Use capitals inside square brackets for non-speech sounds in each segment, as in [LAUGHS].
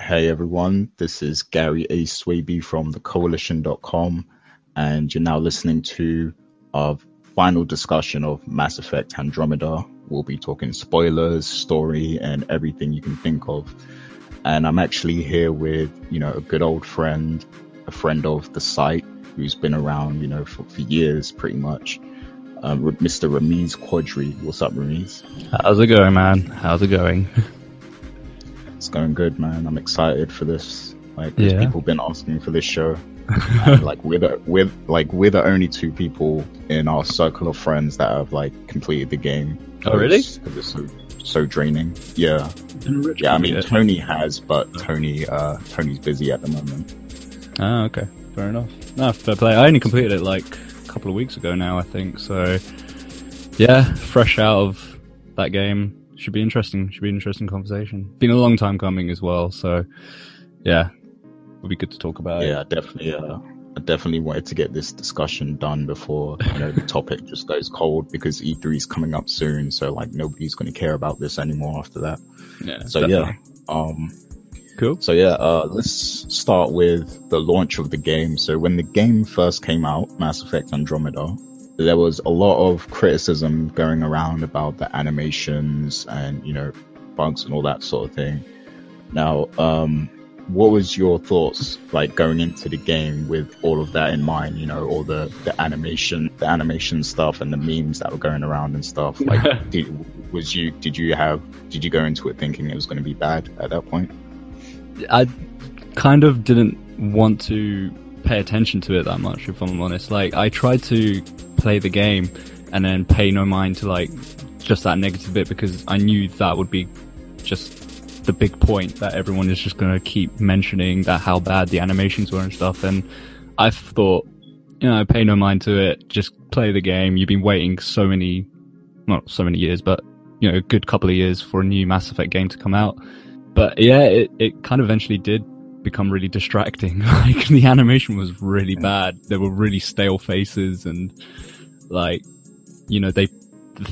Hey everyone, this is Gary A. Swaby from the coalition.com, and you're now listening to our final discussion of Mass Effect Andromeda. We'll be talking spoilers, story, and everything you can think of. And I'm actually here with, you know, a good old friend, a friend of the site who's been around, you know, for, for years pretty much. Um, Mr. Ramiz Quadri. What's up, Ramiz? How's it going, man? How's it going? [LAUGHS] it's going good, man. I'm excited for this. Like, Yeah. people been asking for this show. [LAUGHS] And, like, we're the we're like we're the only two people in our circle of friends that have like completed the game. Oh, really? Because it's so so draining. Yeah, yeah. I mean, Tony has, but Tony uh Tony's busy at the moment. Ah, okay, fair enough. No, fair play. I only completed it like a couple of weeks ago now, I think. So, yeah, fresh out of that game. Should be interesting. Should be an interesting conversation. Been a long time coming as well. So, yeah, would be good to talk about. Yeah, I definitely. Uh, I definitely wanted to get this discussion done before you know the topic [LAUGHS] just goes cold because E3 is coming up soon. So like nobody's going to care about this anymore after that. yeah. So definitely. yeah, um, cool. so yeah, uh, let's start with the launch of the game. So when the game first came out, Mass Effect Andromeda, there was a lot of criticism going around about the animations and you know bugs and all that sort of thing. Now, um, what was your thoughts like going into the game with all of that in mind? You know, all the the animation, the animation stuff, and the memes that were going around and stuff. [LAUGHS] Like, did, was you did you have did you go into it thinking it was going to be bad at that point? I kind of didn't want to pay attention to it that much, if I'm honest. Like, I tried to play the game and then pay no mind to like just that negative bit because I knew that would be just the big point that everyone is just going to keep mentioning that how bad the animations were and stuff. And I thought, you know, pay no mind to it. Just play the game. You've been waiting so many, not so many years, but you know, a good couple of years for a new Mass Effect game to come out. But yeah, it, it kind of eventually did become really distracting. [LAUGHS] like the animation was really bad. There were really stale faces and like, you know, they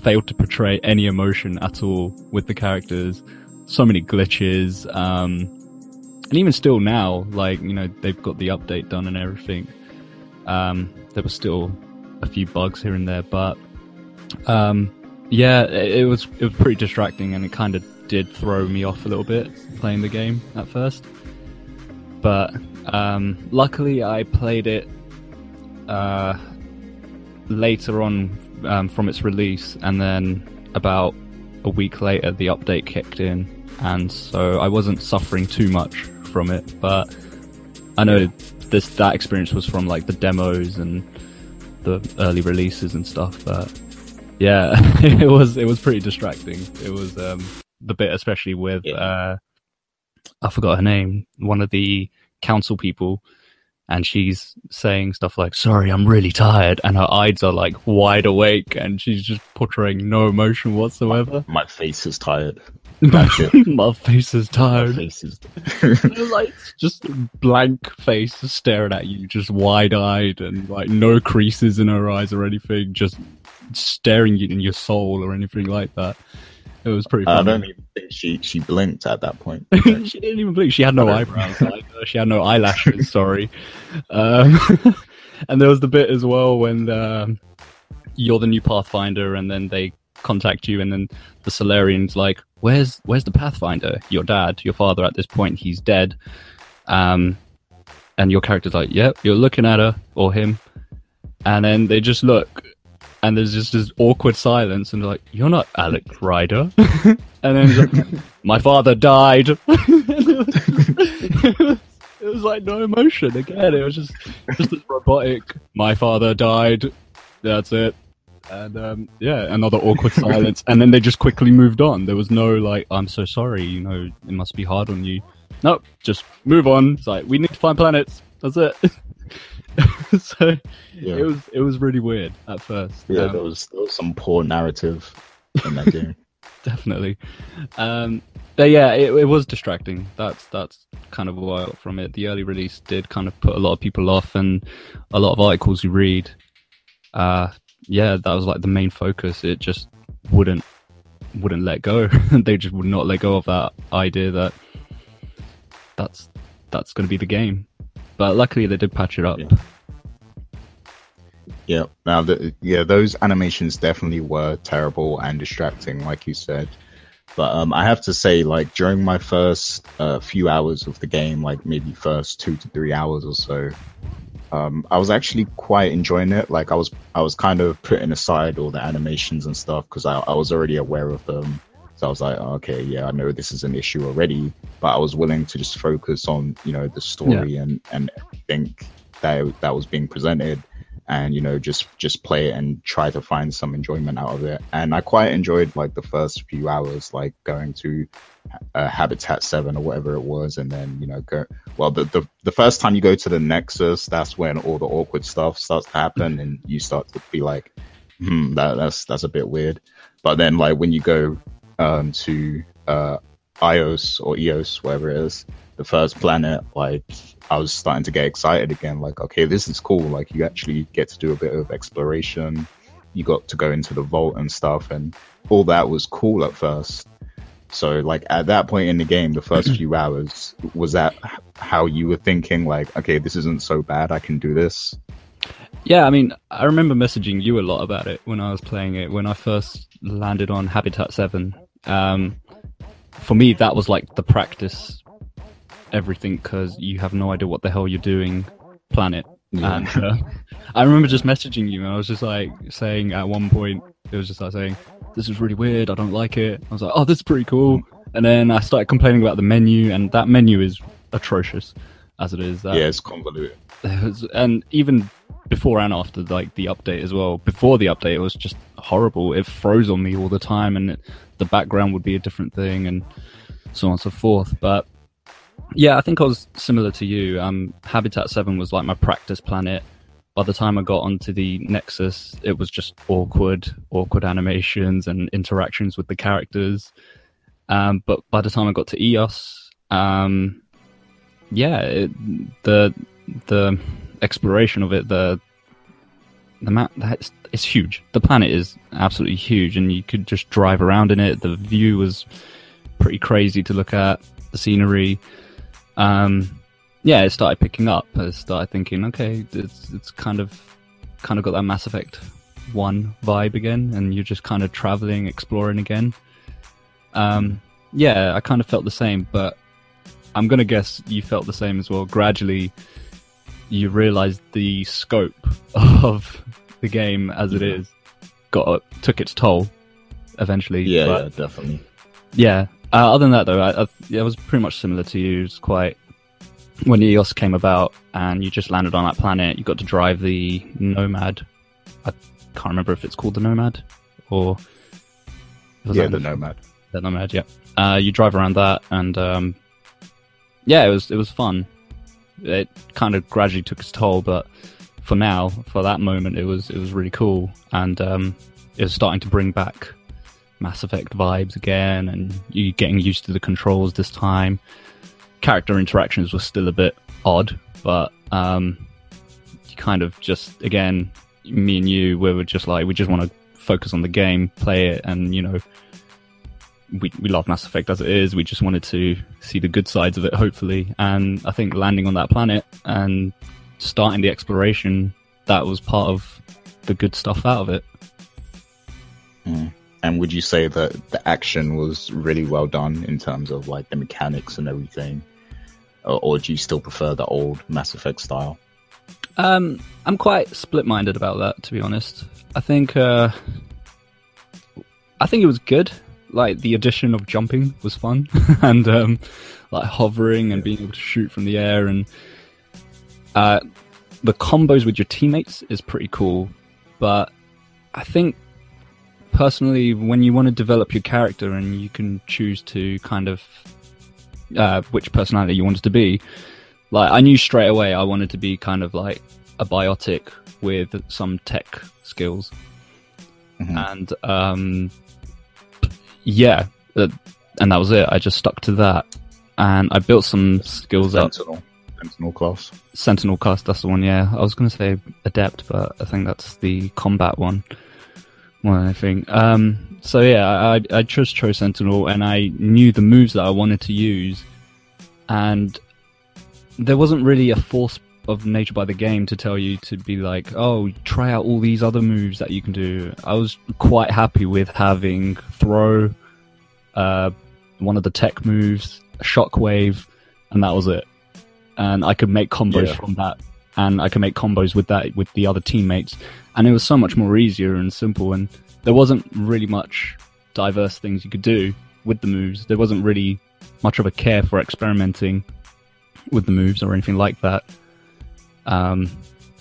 failed to portray any emotion at all with the characters. So many glitches. Um, and even still now, like, you know, they've got the update done and everything. Um, there were still a few bugs here and there, but, um, yeah, it, was, it was pretty distracting and it kind of did throw me off a little bit playing the game at first. But, um, luckily I played it, uh, later on, um, from its release and then about a week later the update kicked in and so I wasn't suffering too much from it, but I know this, that experience was from like the demos and the early releases and stuff, but yeah, [LAUGHS] it was it was pretty distracting. It was um the bit especially with Yeah. uh I forgot her name, one of the council people and she's saying stuff like sorry I'm really tired and her eyes are like wide awake and she's just portraying no emotion whatsoever. [LAUGHS] [LAUGHS] My face is tired. My face is tired My face is. like just blank face staring at you, just wide eyed and like no creases in her eyes or anything, just staring you in your soul or anything like that. It was pretty Funny. I don't even think she she blinked at that point. [LAUGHS] she didn't even blink. She had no eyebrows. either. She had no eyelashes. sorry. Um, [LAUGHS] and there was the bit as well when um, you're the new Pathfinder, and then they contact you, and then the Salarians like, "Where's where's the Pathfinder? Your dad, your father. At this point, he's dead." Um, and your character's like, "Yep, you're looking at her or him," and then they just look. And there's just this awkward silence, and they're like, "You're not Alec [LAUGHS] Ryder." and then like, my father died. [LAUGHS] it was like no emotion again. It was just just this robotic. My father died. That's it. And um, yeah, another awkward [LAUGHS] silence, and then they just quickly moved on. There was no like, "I'm so sorry," you know, it must be hard on you. Nope, just move on. It's like we need to find planets. That's it. [LAUGHS] so Yeah, it was it was really weird at first. yeah. Um, There was there was some poor narrative in that game. [LAUGHS] definitely. Um, but yeah, it, it was distracting. That's that's kind of what I got from it. The early release did kind of put a lot of people off, and a lot of articles you read. Uh, yeah, that was like the main focus. It just wouldn't wouldn't let go. [LAUGHS] they just would not let go of that idea that that's that's going to be the game. But luckily, they did patch it up. Yeah. Yeah. Now, the, yeah, those animations definitely were terrible and distracting, like you said. But um, I have to say, like during my first uh, few hours of the game, like maybe first two to three hours or so, um, I was actually quite enjoying it. Like I was, I was kind of putting aside all the animations and stuff because I, I was already aware of them. So I was like, oh, okay, yeah, I know this is an issue already, but I was willing to just focus on, you know, the story yeah. and and think that that was being presented and you know just just play it and try to find some enjoyment out of it. And i quite enjoyed like the first few hours like going to uh, habitat 7 or whatever it was and then you know go well the, the the first time you go to the nexus that's when all the awkward stuff starts to happen and you start to be like hmm that, that's that's a bit weird. But then like when you go um to uh ios or eos whatever it is the first planet like I was starting to get excited again. Like, okay, this is cool. Like, you actually get to do a bit of exploration. You got to go into the vault and stuff, and all that was cool at first. So, like, at that point in the game, the first [CLEARS THROAT] few hours, was that how you were thinking? Like, okay, this isn't so bad. I can do this. Yeah, I mean, I remember messaging you a lot about it when I was playing it. When I first landed on Habitat 7, um, for me, that was like the practice everything because you have no idea what the hell you're doing planet. Yeah. And uh, [LAUGHS] I remember just messaging you, and I was just like saying at one point, it was just like saying, "This is really weird. I don't like it." I was like, "Oh, this is pretty cool." And then I started complaining about the menu, and that menu is atrocious as it is. That, yeah, it's convoluted. [LAUGHS] and even before and after like the update as well. Before the update, it was just horrible. It froze on me all the time, and it, the background would be a different thing, and so on and so forth. But yeah, I think I was similar to you. Um, Habitat 7 was like my practice planet. By the time I got onto the Nexus, it was just awkward, awkward animations and interactions with the characters. Um, but by the time I got to EOS, um, yeah, it, the the exploration of it, the the map, that's it's huge. The planet is absolutely huge, and you could just drive around in it. The view was pretty crazy to look at. The scenery, um, yeah, it started picking up. I started thinking, okay, it's it's kind of kind of got that Mass Effect one vibe again, and you're just kind of traveling, exploring again. Um, yeah, I kind of felt the same, but I'm gonna guess you felt the same as well. Gradually, you realized the scope of the game as it is got took its toll eventually. Yeah, but, yeah definitely. Yeah, uh, other than that, though, I, I, it was pretty much similar to you. It was quite when EOS came about and you just landed on that planet. You got to drive the Nomad. I can't remember if it's called the Nomad or yeah, the, the, Nomad. The Nomad, yeah. Uh, you drive around that, and um, yeah, it was it was fun. It kind of gradually took its toll, but for now, for that moment, it was it was really cool, and um, it was starting to bring back Mass Effect vibes again, and you getting used to the controls this time. Character interactions were still a bit odd, but um, kind of just again, me and you, we were just like we just want to focus on the game, play it, and you know, we we love Mass Effect as it is. We just wanted to see the good sides of it, hopefully. And I think landing on that planet and starting the exploration, that was part of the good stuff out of it. Mm. And would you say that the action was really well done in terms of like the mechanics and everything? Or, or do you still prefer the old Mass Effect style? Um, I'm quite split-minded about that, to be honest. I think, uh, I think it was good. Like the addition of jumping was fun, [LAUGHS] and um, like hovering and being able to shoot from the air, and uh, the combos with your teammates is pretty cool. But I think personally, when you want to develop your character and you can choose to kind of uh, which personality you wanted to be, like I knew straight away I wanted to be kind of like a biotic with some tech skills, mm-hmm. and um, yeah, uh, and that was it. I just stuck to that, and I built some skills Sentinel. up. Sentinel class. Sentinel class, that's the one. Yeah, I was going to say adept, but I think that's the combat one more than anything. Um, so yeah, I, I just chose Sentinel, and I knew the moves that I wanted to use, and there wasn't really a force of nature by the game to tell you to be like, oh, try out all these other moves that you can do. I was quite happy with having throw, uh, one of the tech moves, shockwave, and that was it. And I could make combos Yeah. from that, and I could make combos with that with the other teammates, and it was so much more easier and simple. And there wasn't really much diverse things you could do with the moves. There wasn't really much of a care for experimenting with the moves or anything like that. Um,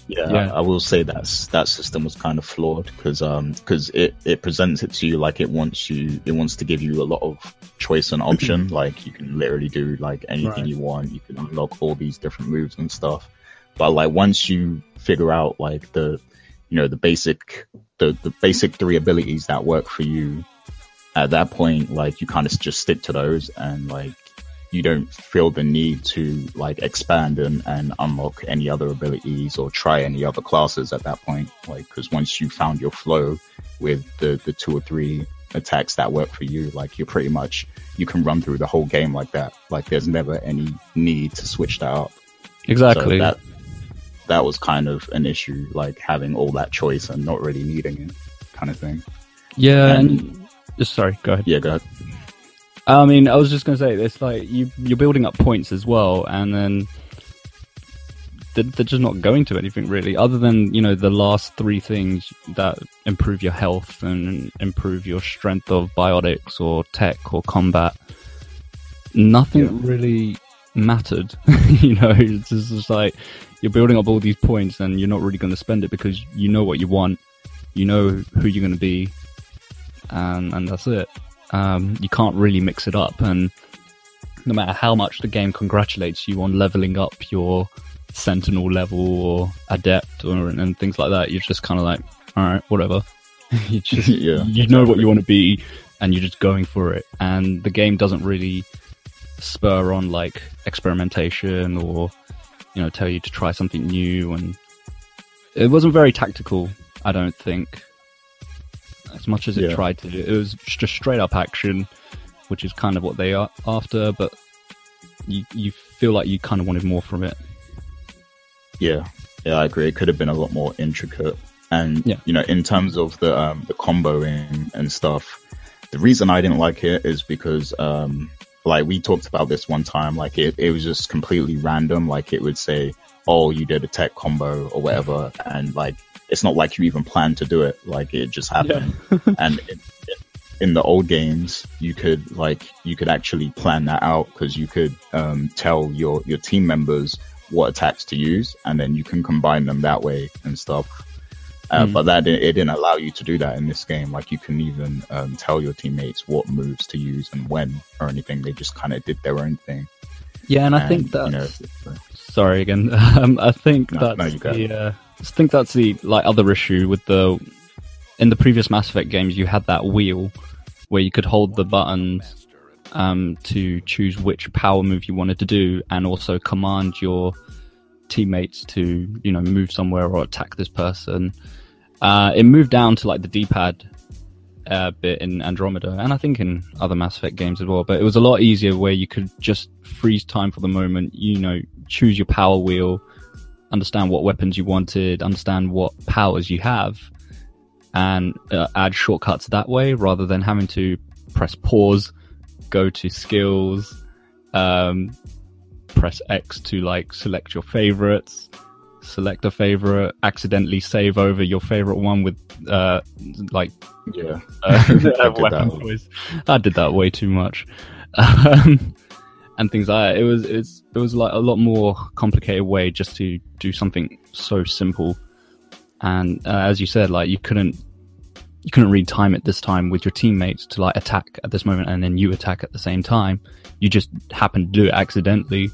Yeah, Yeah. I, I will say that's that system was kind of flawed because because it it presents it to you like it wants you it wants to give you a lot of choice and option like you can literally do like anything Right. you want you can unlock all these different moves and stuff but like once you figure out like the you know the basic the the basic three abilities that work for you at that point like you kind of just stick to those and like you don't feel the need to like expand and, and unlock any other abilities or try any other classes at that point. Like, cause once you found your flow with the, the two or three attacks that work for you, like you're pretty much, you can run through the whole game like that. Like there's never any need to switch that up. exactly. So that, that was kind of an issue, like having all that choice and not really needing it kind of thing. yeah, and- and sorry, go ahead. Yeah, go ahead. I mean, I was just gonna say it's like you you're building up points as well, and then they're, they're just not going to anything really, other than you know the last three things that improve your health and improve your strength of biotics or tech or combat. Nothing Yeah. really mattered, [LAUGHS] you know. It's just, like you're building up all these points, and you're not really going to spend it because you know what you want, you know who you're going to be, and and that's it um, you can't really mix it up. And no matter how much the game congratulates you on leveling up your sentinel level or adept or and things like that, you're just kind of like, all right, whatever. [LAUGHS] you just [LAUGHS] Yeah, you know what you want to be, and you're just going for it. And the game doesn't really spur on like experimentation or you know tell you to try something new. And it wasn't very tactical. I don't think as much as it Yeah. tried to. It was just straight up action, which is kind of what they are after, but you you feel like you kind of wanted more from it. Yeah, yeah, I agree. It could have been a lot more intricate. And Yeah. you know, in terms of the um, the comboing and stuff, the reason I didn't like it is because um, like we talked about this one time, like it, it was just completely random. Like it would say, "Oh, you did a tech combo or whatever," and like it's not like you even planned to do it. Like it just happened. [LAUGHS] and in, in the old games, you could like you could actually plan that out because you could um, tell your your team members what attacks to use, and then you can combine them that way and stuff. Uh, Mm. But that it didn't allow you to do that in this game. Like you couldn't even um, tell your teammates what moves to use and when or anything. They just kind of did their own thing. Yeah, and I And, think you that's know, sorry again. [LAUGHS] Um, I think No, that's no, you the uh, I think that's the like other issue with the in the previous Mass Effect games. You had that wheel where you could hold the buttons um, to choose which power move you wanted to do, and also command your teammates to you know move somewhere or attack this person. Uh, it moved down to like the D-pad uh, bit in Andromeda, and I think in other Mass Effect games as well. But it was a lot easier where you could just freeze time for the moment. You know, choose your power wheel, understand what weapons you wanted, understand what powers you have, and uh, add shortcuts that way rather than having to press pause, go to skills, um, press X to like select your favorites. Select a favorite, accidentally save over your favorite one with, uh, like yeah, uh, [LAUGHS] I [LAUGHS] did weapon choice. I did that way too much, [LAUGHS] um, and things like that. It was it's it was like a lot more complicated way just to do something so simple. And uh, as you said, like you couldn't you couldn't read time at this time with your teammates to like attack at this moment and then you attack at the same time. You just happened to do it accidentally.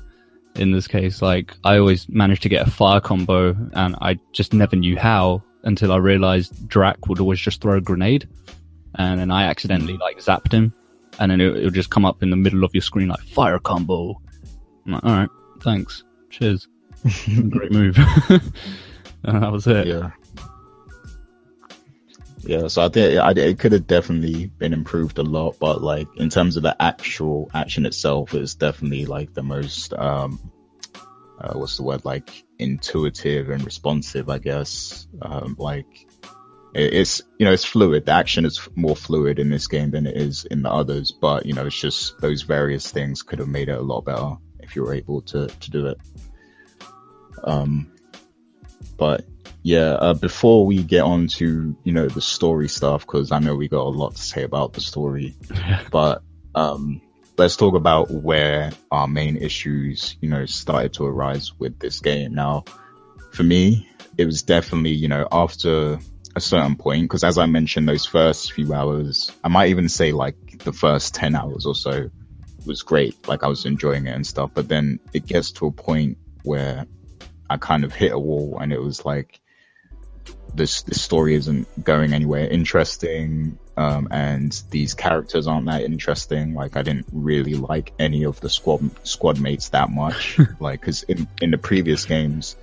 In this case, like I always managed to get a fire combo and I just never knew how until I realized Drack would always just throw a grenade and then I accidentally like zapped him and then it, it would just come up in the middle of your screen like fire combo. I'm like, all right, thanks. Cheers. [LAUGHS] Great move. [LAUGHS] and that was it. yeah. Yeah, so I think I, it could have definitely been improved a lot, but like in terms of the actual action itself, it's definitely like the most um uh, what's the word like intuitive and responsive, I guess. Um, like it's you know it's fluid. The action is more fluid in this game than it is in the others, but you know it's just those various things could have made it a lot better if you were able to to do it. Um, but yeah, uh, before we get on to you know the story stuff, because I know we got a lot to say about the story, [LAUGHS] but um, let's talk about where our main issues, you know, started to arise with this game. Now, for me, it was definitely, you know, after a certain point, because as I mentioned, those first few hours, I might even say like the first 10 hours or so was great. Like I was enjoying it and stuff, but then it gets to a point where I kind of hit a wall and it was like, this, this story isn't going anywhere interesting um, and these characters aren't that interesting. Like I didn't really like any of the squad squad mates that much. [LAUGHS] like because in in the previous games,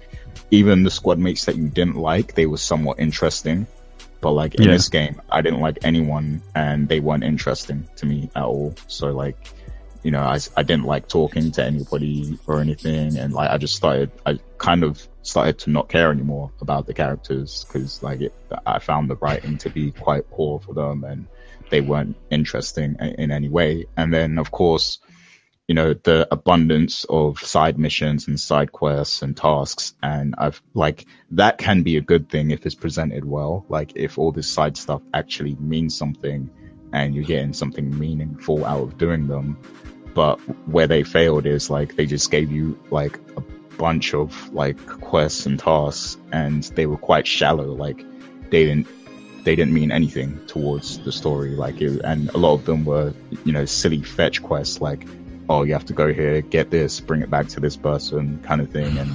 even the squad mates that you didn't like, they were somewhat interesting. But like in yeah. this game, I didn't like anyone, and they weren't interesting to me at all. So like you know, I, I didn't like talking to anybody or anything. And like, I just started, I kind of started to not care anymore about the characters because like it, I found the writing to be quite poor for them and they weren't interesting in, in any way. And then of course, you know, the abundance of side missions and side quests and tasks. And I've like, that can be a good thing if it's presented well. Like if all this side stuff actually means something and you're getting something meaningful out of doing them but where they failed is like they just gave you like a bunch of like quests and tasks and they were quite shallow like they didn't they didn't mean anything towards the story like it, and a lot of them were you know silly fetch quests like oh you have to go here get this bring it back to this person kind of thing and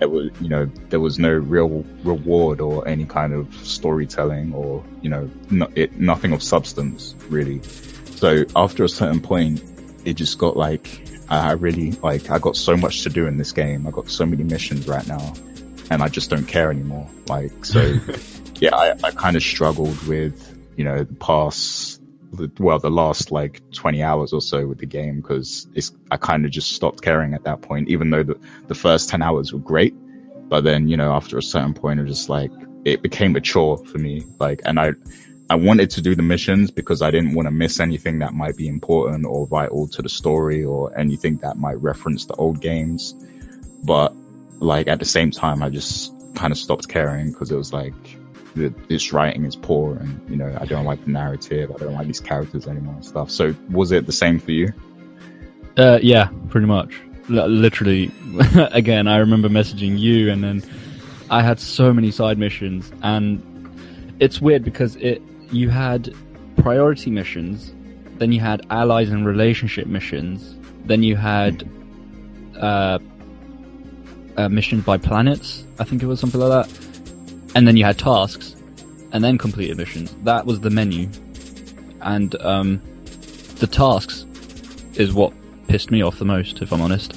it was you know there was no real reward or any kind of storytelling or you know no, it, nothing of substance really so after a certain point it just got like I really like I got so much to do in this game. I got so many missions right now, and I just don't care anymore. Like so, [LAUGHS] yeah, I, I kind of struggled with you know the past well the last like 20 hours or so with the game because it's I kind of just stopped caring at that point. Even though the the first 10 hours were great, but then you know after a certain point, it just like it became a chore for me. Like, and I I wanted to do the missions because I didn't want to miss anything that might be important or vital to the story or anything that might reference the old games. But like at the same time, I just kind of stopped caring because it was like the, this writing is poor and you know I don't like the narrative. I don't like these characters anymore and stuff. So was it the same for you? Uh, yeah, pretty much. L- literally, [LAUGHS] again, I remember messaging you and then I had so many side missions and it's weird because it you had priority missions, then you had allies and relationship missions, then you had uh, uh, missions by planets. I think it was something like that, and then you had tasks, and then completed missions. That was the menu, and um, the tasks is what pissed me off the most, if I'm honest.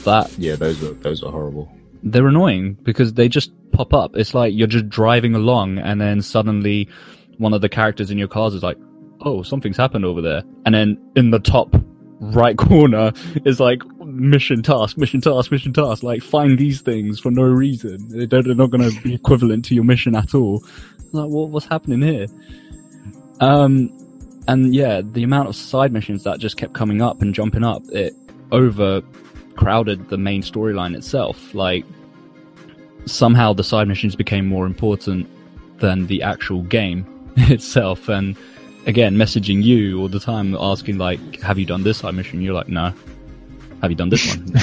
That yeah, those are those are horrible. They're annoying because they just pop up. It's like you're just driving along, and then suddenly one of the characters in your cars is like, oh, something's happened over there. And then in the top right [LAUGHS] corner is like mission task, mission task, mission task. Like find these things for no reason. They don't, they're not going to be equivalent to your mission at all. Like what, what's happening here? Um, and yeah, the amount of side missions that just kept coming up and jumping up, it overcrowded the main storyline itself. Like somehow the side missions became more important than the actual game [LAUGHS] itself. And again, messaging you all the time, asking like, "Have you done this side mission?" You're like, "No." Have you done this one? [LAUGHS]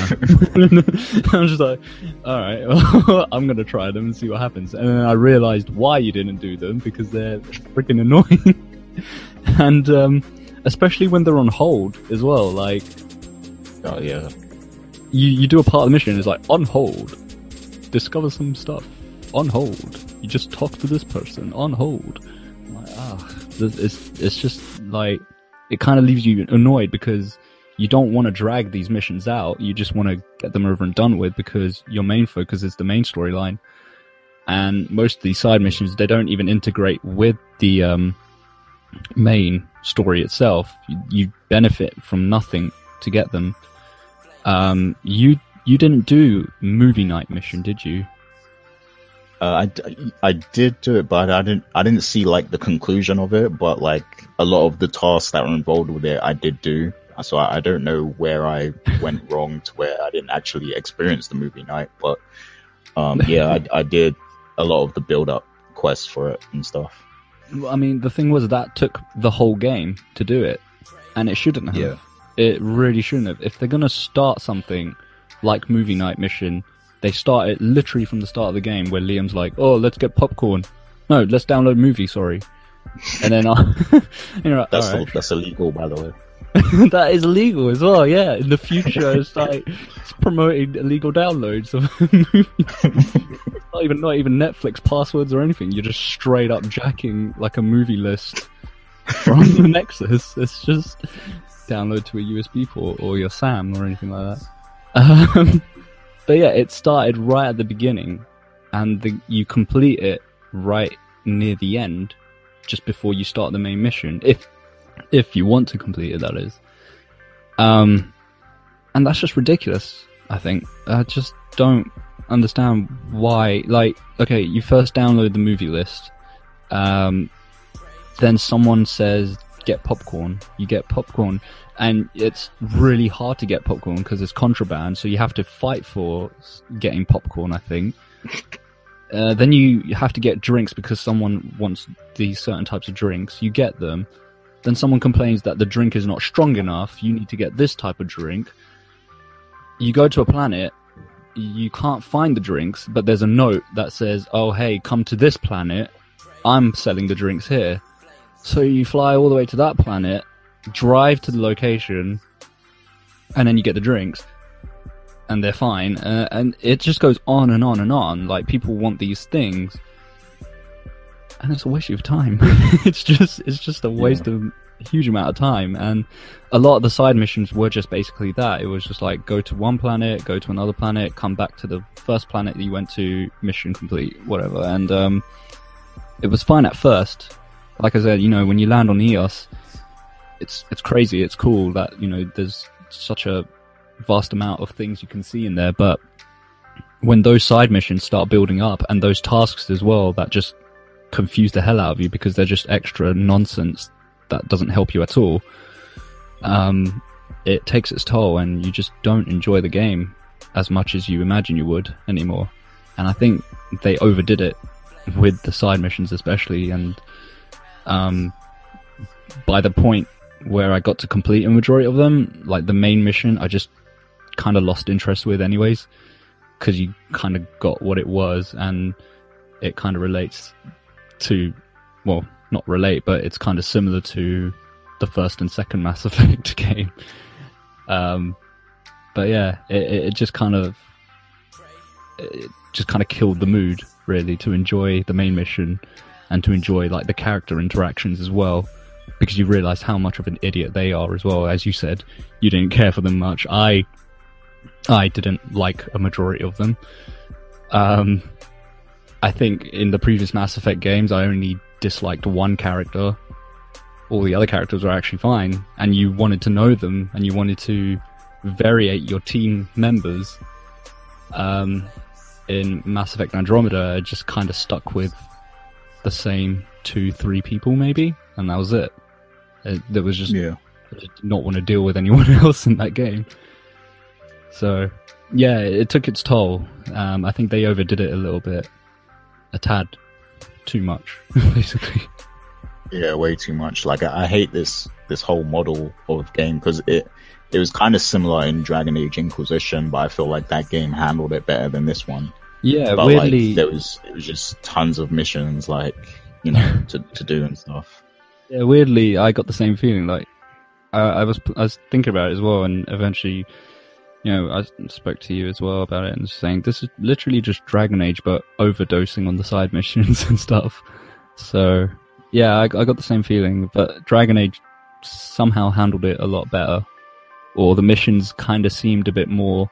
No. [LAUGHS] I'm just like, all right, well, [LAUGHS] I'm gonna try them and see what happens. And then I realized why you didn't do them because they're freaking annoying, and um, especially when they're on hold as well. Like, oh yeah, you you do a part of the mission is like on hold, discover some stuff on hold. You just talk to this person on hold Like, ah, it's it's just like it kind of leaves you annoyed because you don't want to drag these missions out. You just want to get them over and done with because your main focus is the main storyline. And most of these side missions, they don't even integrate with the um, main story itself. You, you, benefit from nothing to get them. Um, you you didn't do movie night mission, did you? Uh, I, I did do it, but I didn't I didn't see like the conclusion of it. But like a lot of the tasks that were involved with it, I did do. So I, I don't know where I went wrong to where I didn't actually experience the movie night. But um, [LAUGHS] yeah, I, I did a lot of the build up quests for it and stuff. Well, I mean, the thing was that took the whole game to do it, and it shouldn't have. Yeah. It really shouldn't have. If they're gonna start something like movie night mission, they start it literally from the start of the game where Liam's like, "Oh, let's get popcorn." No, let's download movie. Sorry, and then I, [LAUGHS] you know, That's "All right." that's illegal, by the way. [LAUGHS] that is illegal as well. Yeah, in the future, it's like it's promoting illegal downloads of [LAUGHS] movies. not even not even Netflix passwords or anything. You're just straight up jacking like a movie list from the [LAUGHS] Nexus. It's just download to a USB port or your SAM or anything like that. Um, but yeah, it started right at the beginning, and the, you complete it right near the end, just before you start the main mission. If if you want to complete it, that is. Um, and that's just ridiculous. I think I just don't understand why. Like, okay, you first download the movie list, um, then someone says get popcorn. You get popcorn, and it's really hard to get popcorn because it's contraband. So you have to fight for getting popcorn. I think. Uh, then you you have to get drinks because someone wants these certain types of drinks. You get them. Then someone complains that the drink is not strong enough. You need to get this type of drink. You go to a planet. You can't find the drinks, but there's a note that says, "Oh, hey, come to this planet. I'm selling the drinks here." So you fly all the way to that planet, drive to the location, and then you get the drinks, and they're fine. Uh, and it just goes on and on and on. Like people want these things, and it's a waste of time. [LAUGHS] [LAUGHS] it's just it's just a waste of a huge amount of time. And a lot of the side missions were just basically that. It was just like go to one planet, go to another planet, come back to the first planet that you went to, mission complete, whatever. And um, it was fine at first. Like I said, you know, when you land on Eos, it's it's crazy. It's cool that you know there's such a vast amount of things you can see in there. But when those side missions start building up, and those tasks as well, that just confuse the hell out of you because they're just extra nonsense that doesn't help you at all. Um, it takes its toll, and you just don't enjoy the game as much as you imagine you would anymore. And I think they overdid it with the side missions, especially. And um, by the point where I got to complete a majority of them, like the main mission, I just kind of lost interest with, anyways, because you kind of got what it was, and it kind of relates to, well, not relate, but it's kind of similar to the first and second Mass [LAUGHS] Effect game. Um, but yeah, it, it just kind of, it just kind of killed the mood, really, to enjoy the main mission and to enjoy like the character interactions as well because you realize how much of an idiot they are as well. As you said you didn't care for them much. I i didn't like a majority of them. Um i think in the previous mass effect games i only disliked one character all the other characters were actually fine and you wanted to know them and you wanted to variate your team members um in mass effect andromeda i just kind of stuck with the same two, three people maybe, and that was it. it there was just Yeah. I did not want to deal with anyone [LAUGHS] else in that game. So yeah, it took its toll. Um, I think they overdid it a little bit, a tad too much, [LAUGHS] basically. Yeah, way too much. Like I, I hate this this whole model of game because it it was kind of similar in Dragon Age Inquisition, but I feel like that game handled it better than this one. Yeah, but weirdly, like there was it was just tons of missions like you know [LAUGHS] to to do and stuff. Yeah, weirdly, I got the same feeling. Like, I, I was I was thinking about it as well, and eventually, you know, I spoke to you as well about it, and saying this is literally just Dragon Age, but overdosing on the side [LAUGHS] missions and stuff. So, yeah, I, I got the same feeling, but Dragon Age somehow handled it a lot better, or the missions kind of seemed a bit more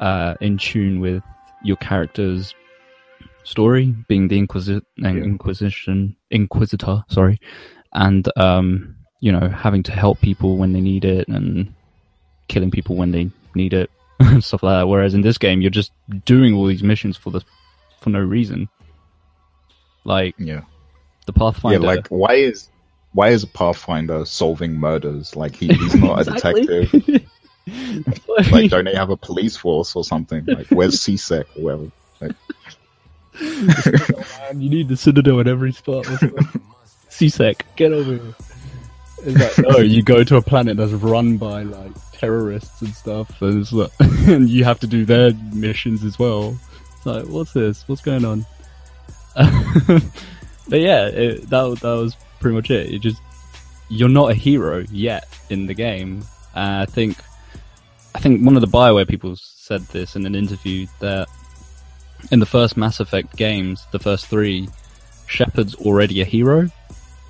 uh, in tune with your character's story, being the Inquisi- uh, Inquisition Inquisitor, sorry, and um, you know having to help people when they need it and killing people when they need it. and [LAUGHS] stuff like that. Whereas in this game, you're just doing all these missions for the for no reason. Like Yeah. the Pathfinder. Yeah, like why is why is a Pathfinder solving murders? Like he, he's not a [LAUGHS] detective. [LAUGHS] Like don't they have a police force or something? Like where's C-Sec or whatever? Like, man, you need the Citadel at every spot. C-Sec, get over here. It's like, no, you go to a planet that's run by like terrorists and stuff, and, like, [LAUGHS] and you have to do their missions as well. It's like, what's this? What's going on? [LAUGHS] but yeah, it, that that was pretty much it. You just you're not a hero yet in the game. Uh, I think I think one of the Bioware people said this in an interview that in the first Mass Effect games, the first three, Shepard's already a hero,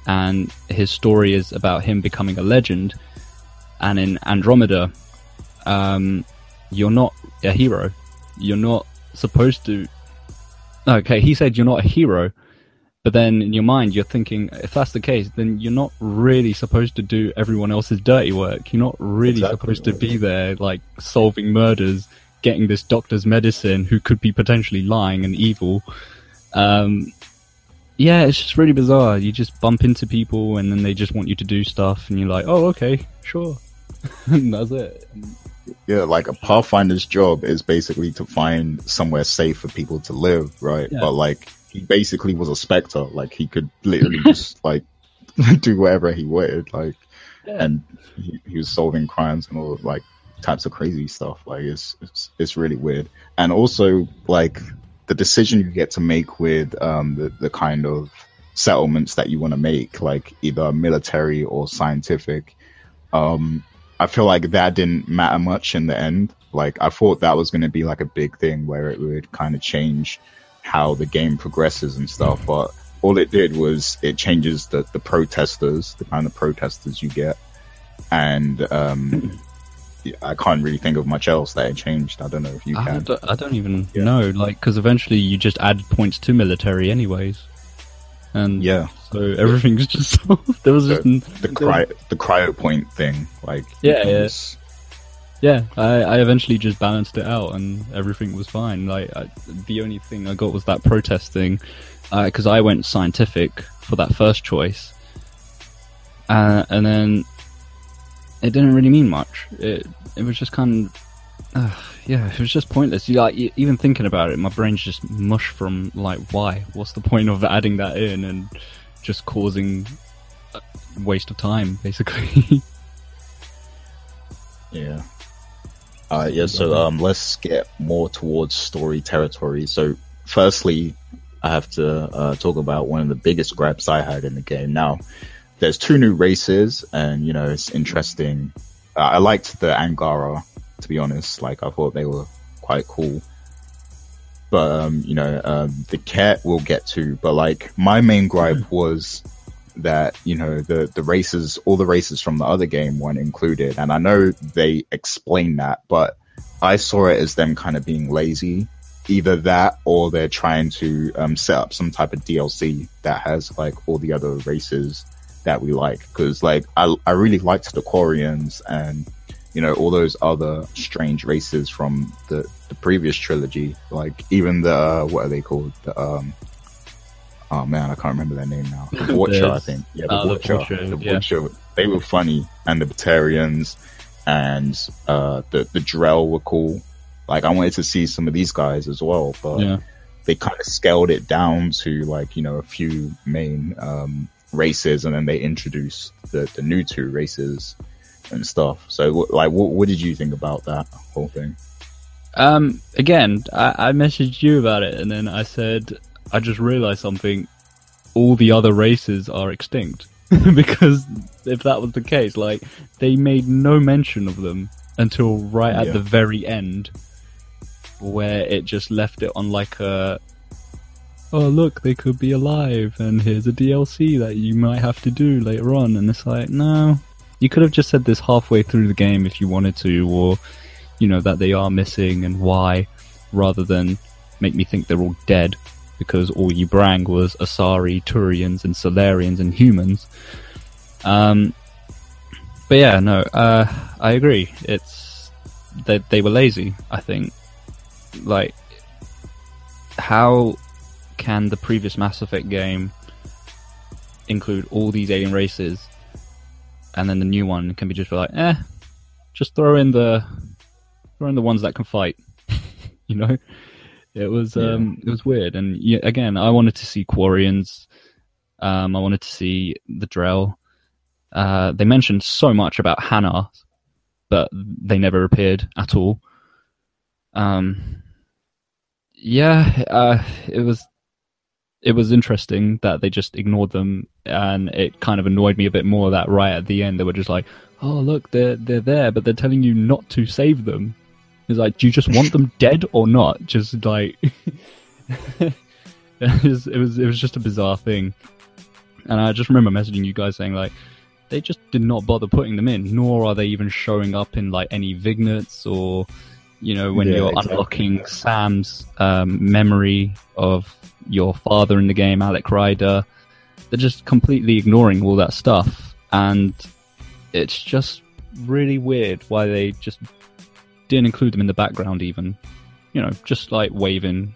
and his story is about him becoming a legend. And in Andromeda, um, you're not a hero. You're not supposed to. Okay, he said you're not a hero, but then in your mind you're thinking, if that's the case, then you're not really supposed to do everyone else's dirty work. You're not really Exactly. supposed to be there, like solving murders, getting this doctor's medicine who could be potentially lying and evil. Um, yeah, it's just really bizarre. You just bump into people and then they just want you to do stuff, and you're like, oh, okay, sure. [LAUGHS] and that's it. yeah, like a Pathfinder's job is basically to find somewhere safe for people to live, right? Yeah. But like he basically was a specter. Like he could literally [LAUGHS] just like [LAUGHS] do whatever he wanted. Like Yeah. and he, he was solving crimes and all like types of crazy stuff. Like it's, it's it's really weird. And also like the decision you get to make with um the, the kind of settlements that you want to make, like either military or scientific. Um I feel like that didn't matter much in the end. Like I thought that was going to be like a big thing where it would kind of change how the game progresses and stuff, but all it did was it changes the, the protesters, the kind of protesters you get. And um, [LAUGHS] I can't really think of much else that it changed. I don't know if you I can. don't, I don't even Yeah. know, like, because eventually you just add points to military, anyways, and Yeah, so everything's [LAUGHS] just. There was just the cry the cryo point thing, like Yeah, yeah. was- yeah. I, I eventually just balanced it out, and everything was fine. Like I, the only thing I got was that protest thing, because I went scientific for that first choice, uh, and then it didn't really mean much. It it was just kind of. Uh, yeah, it was just pointless. You, like, even thinking about it, my brain's just mush from like, why? What's the point of adding that in and just causing a waste of time, [LAUGHS] basically? Yeah. Uh, yeah, so um, let's get more towards story territory. So, firstly, I have to uh, talk about one of the biggest grabs I had in the game. Now, there's two new races, and you know it's interesting. Uh, I liked the Angara, to be honest. Like I thought they were quite cool. But um, you know, um, the Kett we'll get to. But like my main gripe was that you know the the races all the races from the other game weren't included and i know they explain that but i saw it as them kind of being lazy either that or they're trying to um, set up some type of dlc that has like all the other races that we like because like I, I really liked the Quarians and you know all those other strange races from the the previous trilogy. Like even the uh, what are they called? The um oh man I can't remember their name now. The [LAUGHS] Watcher I think. Yeah the uh, the Watcher. Watcher, the yeah. Watcher. They were funny. And the Batarians and uh the the Drell were cool. Like I wanted to see some of these guys as well but yeah. they kind of scaled it down to like you know a few main um, races, and then they introduced the the new two races and stuff. So like, what what did you think about that whole thing? Um, again, I, I messaged you about it, and then I said I just realized something. All the other races are extinct [LAUGHS] because if that was the case, like they made no mention of them until right at Yeah. the very end, where it just left it on like a. Oh look, they could be alive, and here's a DLC that you might have to do later on. And it's like, no, you could have just said this halfway through the game if you wanted to, or you know that they are missing and why, rather than make me think they're all dead because all you brang was Asari, Turians, and Salarians and humans. Um, but yeah, no, uh, I agree. It's they they were lazy. I think. Like, how can the previous Mass Effect game include all these alien races, and then the new one can be just like, eh, just throw in the throw in the ones that can fight. [LAUGHS] you know, it was Yeah. um it was weird, and yeah, again, I wanted to see Quarians. Um, I wanted to see the Drell. Uh, they mentioned so much about Hanar, but they never appeared at all. Um, yeah, uh, it was it was interesting that they just ignored them, and it kind of annoyed me a bit more that right at the end they were just like, "Oh, look, they're they're there, but they're telling you not to save them." It's like, do you just want them dead or not? Just like, [LAUGHS] it was it was it was just a bizarre thing, and I just remember messaging you guys saying like, they just did not bother putting them in, nor are they even showing up in like any vignettes or, you know, when Yeah, you're exactly. unlocking Sam's um, memory of your father in the game, Alec Ryder. They're just completely ignoring all that stuff, and it's just really weird why they just didn't include them in the background, even. You know, just like waving,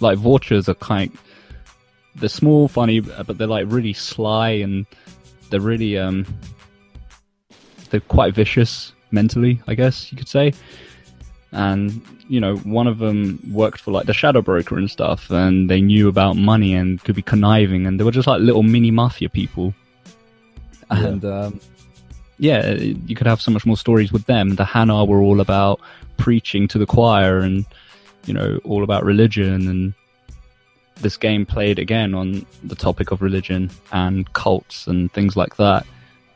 like Volus are kind. They're small, funny, but they're like really sly and they're really um they're quite vicious mentally, I guess you could say. And you know, one of them worked for like the shadow broker and stuff, and they knew about money and could be conniving, and they were just like little mini mafia people. Yeah. And um, yeah, you could have so much more stories with them. The Hanar were all about preaching to the choir, and you know, all about religion and this game played again on the topic of religion and cults and things like that.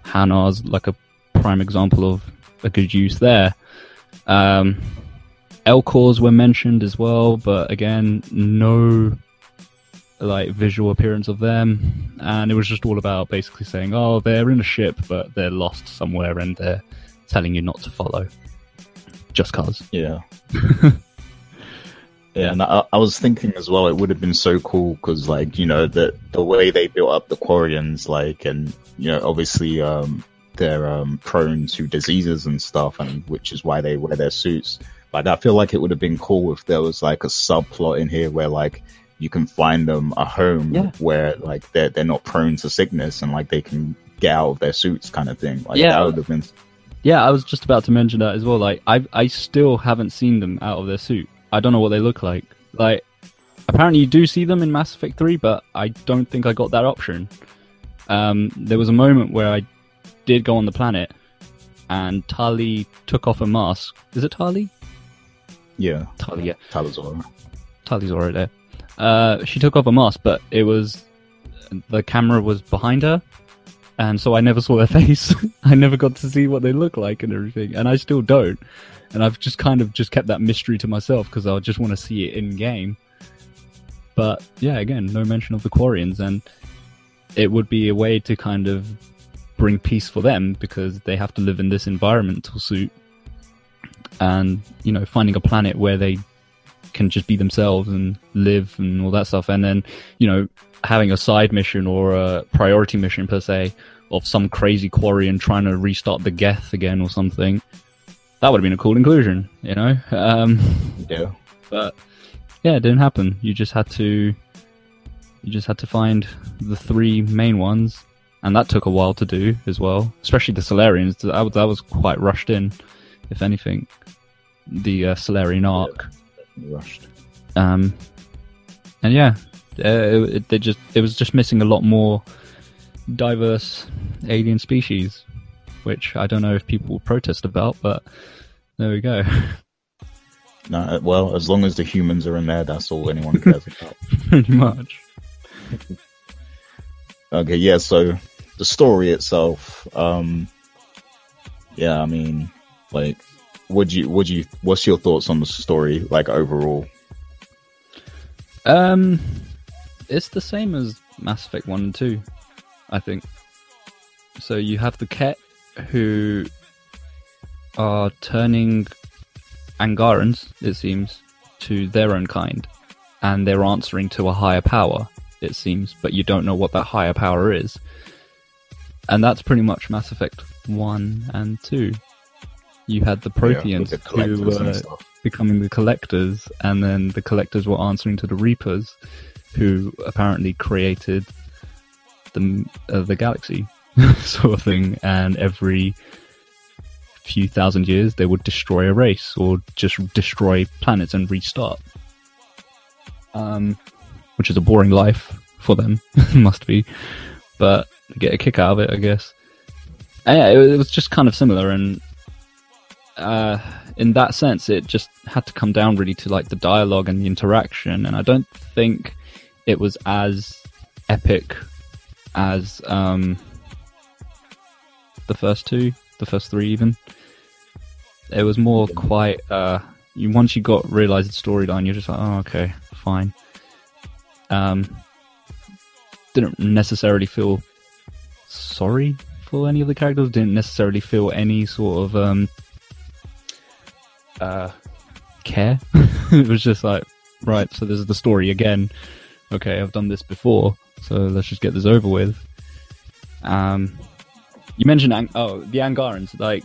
Hanar's like a prime example of a good use there. Um, Elcors were mentioned as well, but again, no like visual appearance of them, and it was just all about basically saying, "Oh, they're in a ship, but they're lost somewhere, and they're telling you not to follow." Just cause. Yeah. [LAUGHS] yeah, and I, I was thinking as well, it would have been so cool because, like, you know, the the way they built up the Quarians, like, and you know, obviously, um, they're um prone to diseases and stuff, and which is why they wear their suits. Like, I feel like it would have been cool if there was like a subplot in here where like you can find them a home Yeah. where like they're they're not prone to sickness and like they can get out of their suits, kind of thing. Like, Yeah. that would have been Yeah, I was just about to mention that as well. Like, I I still haven't seen them out of their suit. I don't know what they look like. Like, apparently you do see them in Mass Effect 3, but I don't think I got that option. Um, there was a moment where I did go on the planet, and Tali took off a mask. Is it Tali? Yeah, Tali, yeah. Tali'Zorah. Tali's already there. Uh, she took off a mask, but it was the camera was behind her, and so I never saw their [LAUGHS] face. I never got to see what they look like and everything, and I still don't. And I've just kind of just kept that mystery to myself because I just want to see it in game. But yeah, again, no mention of the Quarians, and it would be a way to kind of bring peace for them because they have to live in this environmental suit, and you know, finding a planet where they can just be themselves and live and all that stuff. And then, you know, having a side mission or a priority mission per se of some crazy quarry and trying to restart the Geth again or something. That would have been a cool inclusion, you know? Um, Yeah. but yeah, it didn't happen. You just had to, you just had to find the three main ones. And that took a while to do as well, especially the Salarians that was quite rushed in, if anything. The uh, Salarian arc. Rushed. Um, and yeah, uh, it, it, they just it was just missing a lot more diverse alien species, which I don't know if people will protest about, but there we go. [LAUGHS] No, well, as long as the humans are in there, that's all anyone cares [LAUGHS] about. Pretty much. [LAUGHS] Okay, yeah, so the story itself, um, yeah, I mean, like, would you, would you, what's your thoughts on the story, like, overall? Um, it's the same as Mass Effect One and Two, I think. So you have the Kett who are turning Angarans, it seems, to their own kind, and they're answering to a higher power, it seems, but you don't know what that higher power is. And that's pretty much Mass Effect 1 and 2. You had the Protheans yeah, the who were becoming the collectors, and then the collectors were answering to the Reapers, who apparently created the uh, the galaxy [LAUGHS] sort of thing. And every few thousand years, they would destroy a race or just destroy planets and restart. Um, which is a boring life for them, [LAUGHS] must be, but get a kick out of it, I guess. And yeah, it, it was just kind of similar, and uh, in that sense, it just had to come down really to like the dialogue and the interaction, and I don't think it was as epic as um, the first two, the first three, even. It was more quite. Uh, once you got realized the storyline, you're just like, oh, okay, fine. Um, didn't necessarily feel sorry for any of the characters. Didn't necessarily feel any sort of um, uh, care. [LAUGHS] it was just like, right, so this is the story again. Okay, I've done this before, so let's just get this over with. Um, you mentioned Ang- oh the Angarans, like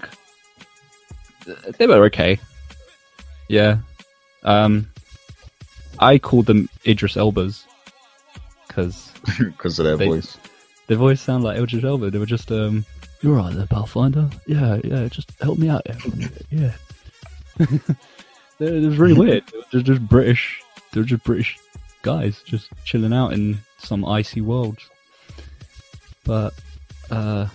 they were okay. Yeah. Um, I called them Idris Elbas because because [LAUGHS] of their they, voice. Their voice sound like Idris Elba. They were just um, you're right there, Pathfinder. Yeah, yeah, just help me out. [LAUGHS] Yeah. [LAUGHS] it was really weird. They're just British. They're just British guys just chilling out in some icy world. But uh,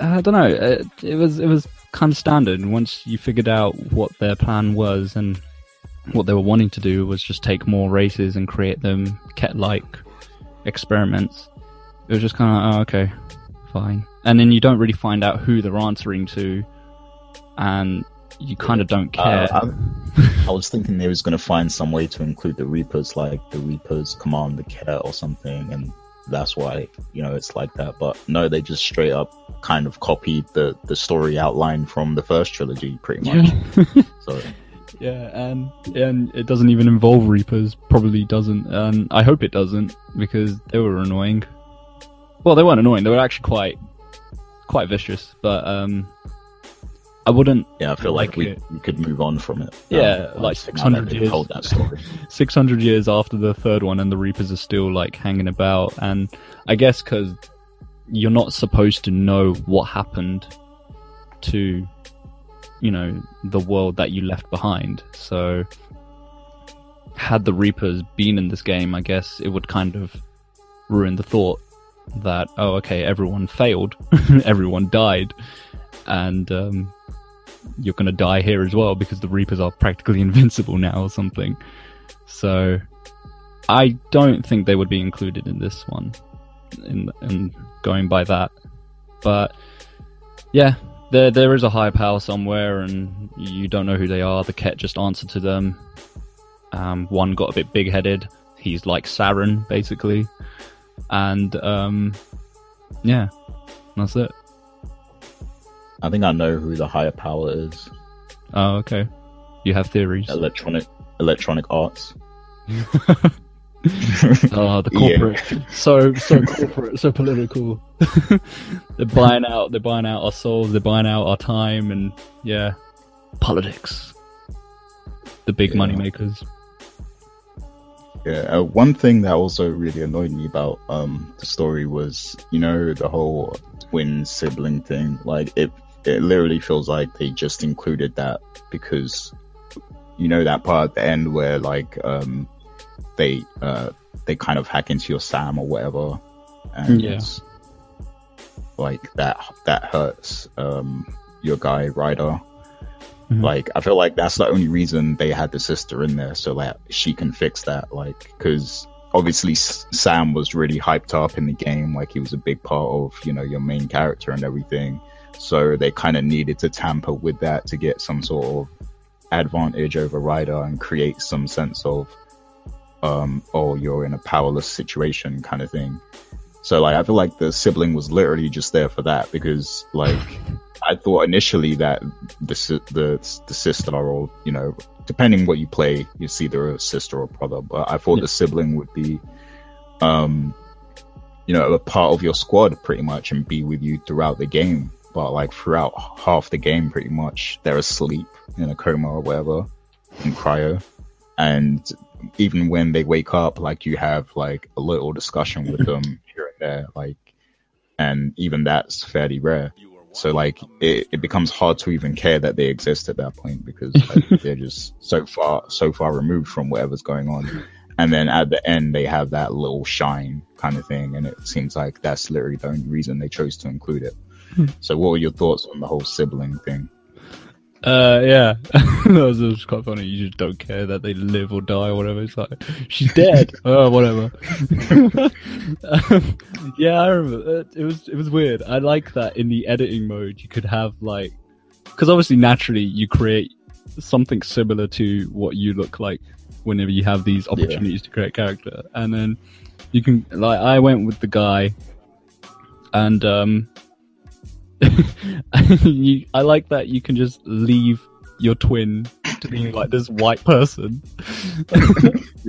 I don't know. It, it was it was kind of standard. Once you figured out what their plan was and what they were wanting to do was just take more races and create them cat-like experiments. It was just kind of oh, okay, fine. And then you don't really find out who they're answering to, and you kind of don't care. Uh, I, I, was thinking they was going to find some way to include the Reapers, like the Reapers command the Kett or something, and that's why you know it's like that. But no, they just straight up kind of copied the the story outline from the first trilogy, pretty much. Yeah. [LAUGHS] so. Yeah, and and it doesn't even involve Reapers. Probably doesn't, and I hope it doesn't because they were annoying. Well, they weren't annoying. They were actually quite quite vicious, but um, I wouldn't. Yeah, I feel like, like we, we could move on from it. Yeah, um, like six hundred years. Told that story. [LAUGHS] Six hundred years after the third one, and the Reapers are still like hanging about. And I guess because you're not supposed to know what happened to, you know, the world that you left behind. So, had the Reapers been in this game, I guess it would kind of ruin the thought that oh, okay, everyone failed, [LAUGHS] everyone died, and um, you're going to die here as well because the Reapers are practically [LAUGHS] invincible now or something. So I don't think they would be included in this one, in, in going by that. But yeah, there there is a high power somewhere, and you don't know who they are. The Kett just answered to them. Um, one got a bit big headed. He's like Saren, basically, and um, yeah, that's it. I think I know who the higher power is. Oh, okay. You have theories. Electronic Electronic Arts. [LAUGHS] [LAUGHS] oh, the corporate, yeah. so so corporate, so political. [LAUGHS] they're buying out, they're buying out our souls, they're buying out our time, and yeah, politics. The big yeah. money makers. Yeah, uh, one thing that also really annoyed me about um, the story was, you know, the whole twin sibling thing. Like, it it literally feels like they just included that because you know that part at the end where like um they uh they kind of hack into your Sam or whatever and yeah. like that that hurts um your guy Ryder. Mm-hmm. Like I feel like that's the only reason they had the sister in there so that she can fix that like because obviously Sam was really hyped up in the game like he was a big part of you know your main character and everything so they kind of needed to tamper with that to get some sort of advantage over Ryder and create some sense of, um, oh, you're in a powerless situation kind of thing. So like, I feel like the sibling was literally just there for that because like, I thought initially that the, the, the sister or, you know, depending what you play, you it's either a sister or brother, but I thought yeah. the sibling would be, um, you know, a part of your squad pretty much and be with you throughout the game but like throughout half the game, pretty much they're asleep in a coma or whatever in cryo, and even when they wake up, like you have like a little discussion with [LAUGHS] them here and there, like, and even that's fairly rare. So like it, it becomes hard to even care that they exist at that point because like, [LAUGHS] they're just so far so far removed from whatever's going on. And then at the end they have that little shine kind of thing, and it seems like that's literally the only reason they chose to include it. So what were your thoughts on the whole sibling thing? Uh, yeah, [LAUGHS] that was, that was quite funny. You just don't care that they live or die or whatever. It's like she's dead. [LAUGHS] oh, whatever. [LAUGHS] um, yeah, I remember. It, it was it was weird. I like that in the editing mode you could have like, because obviously naturally you create something similar to what you look like whenever you have these opportunities to create character, and then you can like I went with the guy, and um [LAUGHS] you, I like that you can just leave your twin to be like this white person. [LAUGHS]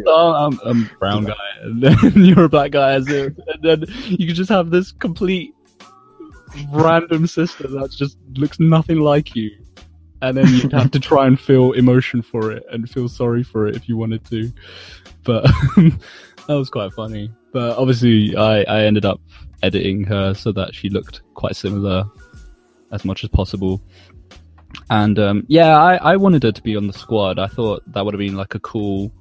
oh, I'm, I'm a brown guy, and then [LAUGHS] you're a black guy, and then you can just have this complete random sister that just looks nothing like you. And then you'd have to try and feel emotion for it and feel sorry for it if you wanted to. But [LAUGHS] that was quite funny. But obviously, I, I ended up editing her so that she looked quite similar as much as possible. And um, yeah, I, I wanted her to be on the squad. I thought that would have been like a cool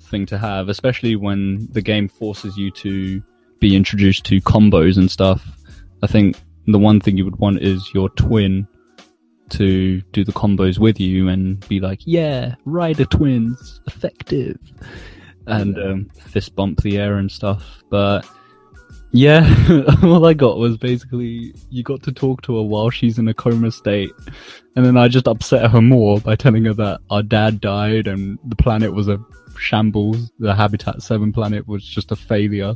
thing to have, especially when the game forces you to be introduced to combos and stuff. I think the one thing you would want is your twin to do the combos with you and be like, yeah, Ryder twins, effective, and um, fist bump the air and stuff. But yeah, [LAUGHS] all I got was basically you got to talk to her while she's in a coma state, and then I just upset her more by telling her that our dad died and the planet was a shambles. The Habitat Seven planet was just a failure,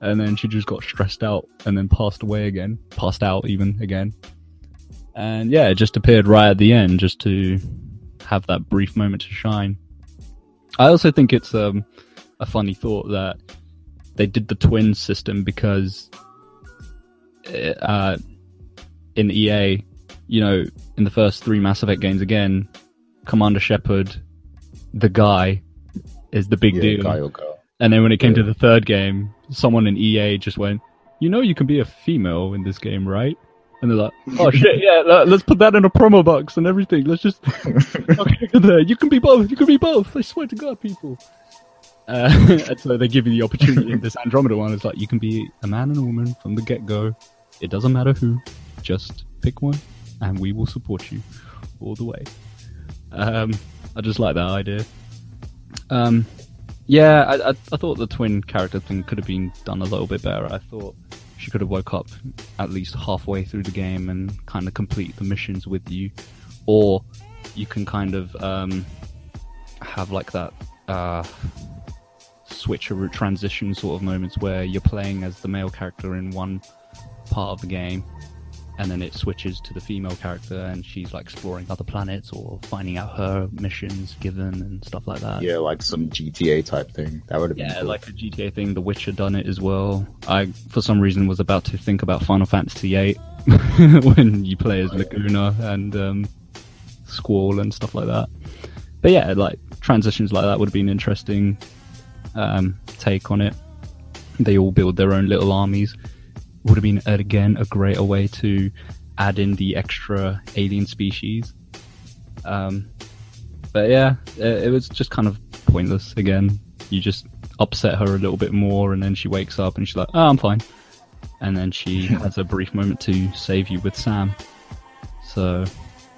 and then she just got stressed out and then passed away again, passed out even again, and yeah, it just appeared right at the end just to have that brief moment to shine. I also think it's um, a funny thought that they did the twin system because uh, in EA, you know, in the first three Mass Effect games, again, Commander Shepard, the guy, is the big Yeah, deal. guy or girl. And then when it came to the third game, someone in EA just went, "You know, you can be a female in this game, right?" And they're like, [LAUGHS] "Oh shit, yeah, let's put that in a promo box and everything. Let's just [LAUGHS] okay, there. You can be both. You can be both. I swear to God, people." Uh, [LAUGHS] and so they give you the opportunity in this Andromeda one. It's like you can be a man and a woman from the get go. It doesn't matter who. Just pick one, and we will support you all the way. Um, I just like that idea. Um, yeah, I, I, I thought the twin character thing could have been done a little bit better. I thought she could have woke up at least halfway through the game and kind of complete the missions with you, or you can kind of um, have like that uh, switch or transition sort of moments where you're playing as the male character in one part of the game and then it switches to the female character and she's like exploring other planets or finding out her missions given and stuff like that. Yeah, like some GTA type thing. That would have been Yeah, cool. like a GTA thing. The Witcher done it as well. I, for some reason, was about to think about Final Fantasy VIII [LAUGHS] when you play as Laguna and um, Squall and stuff like that. But yeah, like transitions like that would have been interesting um, take on it. They all build their own little armies. Would have been again a greater way to add in the extra alien species. Um, but yeah, it, it was just kind of pointless again. You just upset her a little bit more, and then she wakes up and she's like, "Oh, I'm fine." And then she [LAUGHS] has a brief moment to save you with Sam. So,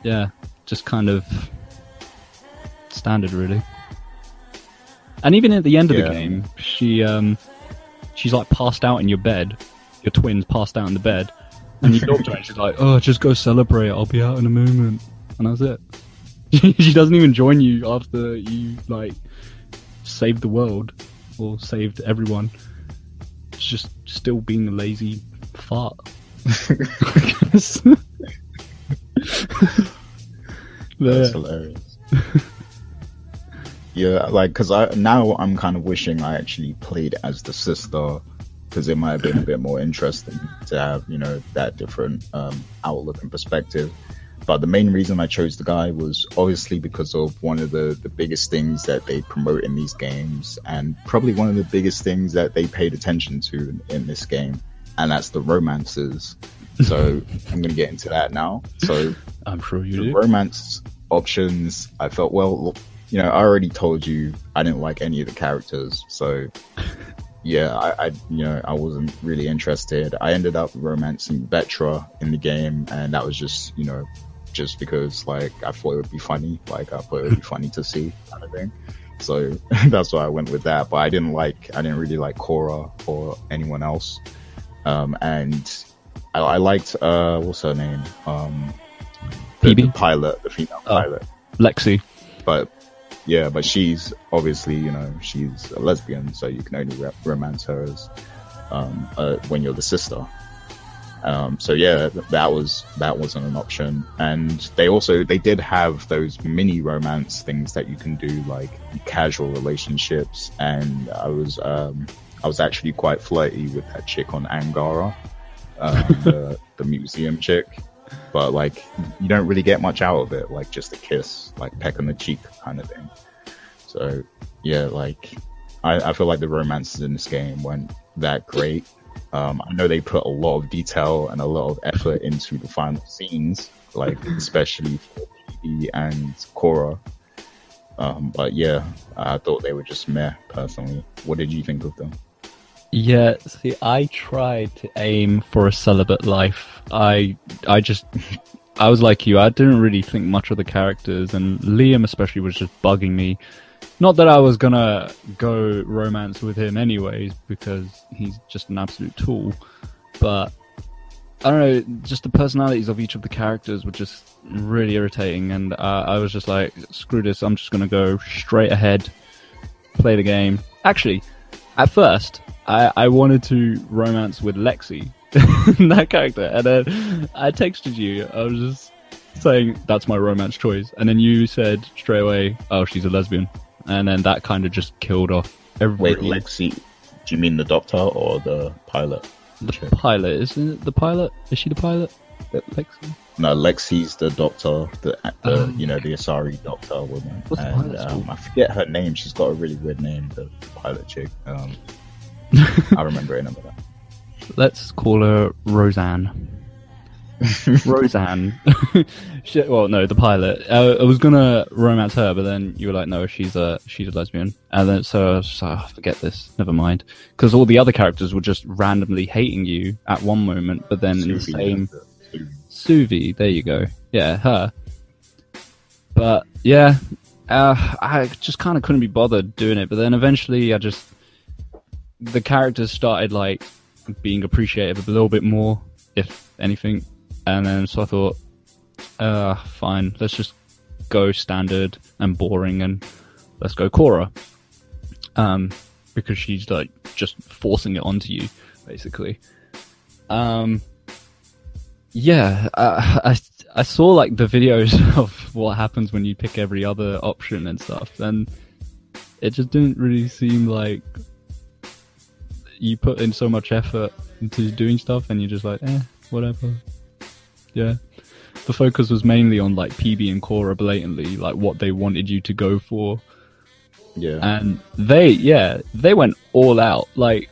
yeah, just kind of standard, really. And even at the end of Yeah. the game, she um, she's like passed out in your bed. Your twins passed out in the bed, and you talk to her, and she's like, "Oh, just go celebrate. I'll be out in a moment." And that's it. [LAUGHS] she doesn't even join you after you like saved the world or saved everyone. It's just still being a lazy fart. [LAUGHS] That's hilarious. [LAUGHS] yeah, like because I now I'm kind of wishing I actually played as the sister because it might have been a bit more interesting to have you know that different um, outlook and perspective. But the main reason I chose the guy was obviously because of one of the, the biggest things that they promote in these games, and probably one of the biggest things that they paid attention to in, in this game, and that's the romances. So [LAUGHS] I'm going to get into that now. So I'm sure you the do. romance options, I felt well. look, You know, I already told you I didn't like any of the characters, so [LAUGHS] yeah, I, I you know I wasn't really interested. I ended up romancing Vetra in the game, and that was just you know just because like I thought it would be funny, like I thought it would be [LAUGHS] funny to see kind of thing. So [LAUGHS] that's why I went with that. But I didn't like I didn't really like Cora or anyone else. Um, and I, I liked uh what's her name um the, the pilot, the female Oh. pilot. Lexi. But yeah, but she's obviously you know she's a lesbian, so you can only re- romance her as um uh, when you're the sister. Um, so yeah, that was that wasn't an option, and they also they did have those mini romance things that you can do like casual relationships, and I was um, I was actually quite flirty with that chick on Angara, um, the, [LAUGHS] the museum chick, but like you don't really get much out of it, like just a kiss, like peck on the cheek kind of thing. So yeah, like I, I feel like the romances in this game weren't that great. Um, I know they put a lot of detail and a lot of effort into the final scenes, like [LAUGHS] especially for Peebee and Cora. Um, but yeah, I thought they were just meh personally. What did you think of them? Yeah, see, I tried to aim for a celibate life. I, I just, [LAUGHS] I was like you. I didn't really think much of the characters, and Liam especially was just bugging me. Not that I was gonna go romance with him anyways, because he's just an absolute tool. But I don't know, just the personalities of each of the characters were just really irritating, and uh, I was just like, screw this. I'm just gonna go straight ahead, play the game. Actually, at first, I, I wanted to romance with Lexi, [LAUGHS] that character, and then I texted you. I was just saying that's my romance choice, and then you said straight away, "Oh, she's a lesbian," and then that kind of just killed off every Wait, Lexi, do you mean the doctor or the pilot? the pilot. Isn't it the pilot? Is she the pilot? Lexi. No, Lexi's the doctor, the, the Oh, you know the Asari doctor woman, and um. I forget her name. She's got a really weird name, the pilot chick. Um, [LAUGHS] I remember it in a minute. Let's call her Roseanne. [LAUGHS] Roseanne. [LAUGHS] she, well, no, the pilot. Uh, I was gonna romance her, but then you were like, "No, she's a she's a lesbian," and then so I was just like, oh, "Forget this, never mind." Because all the other characters were just randomly hating you at one moment, but then in the same Suvi. There you go. Yeah, her. But yeah, uh, I just kind of couldn't be bothered doing it. But then eventually, I just the characters started like being appreciated a little bit more, if anything. And then so I thought, uh, fine, let's just go standard and boring, and let's go Cora. Um, because she's like just forcing it onto you, basically. Um, yeah, I, I I saw like the videos [LAUGHS] of what happens when you pick every other option and stuff, and it just didn't really seem like you put in so much effort into doing stuff, and you're just like, eh, whatever. Yeah, the focus was mainly on like Peebee and Cora blatantly, like what they wanted you to go for, Yeah, and they, yeah, they went all out. Like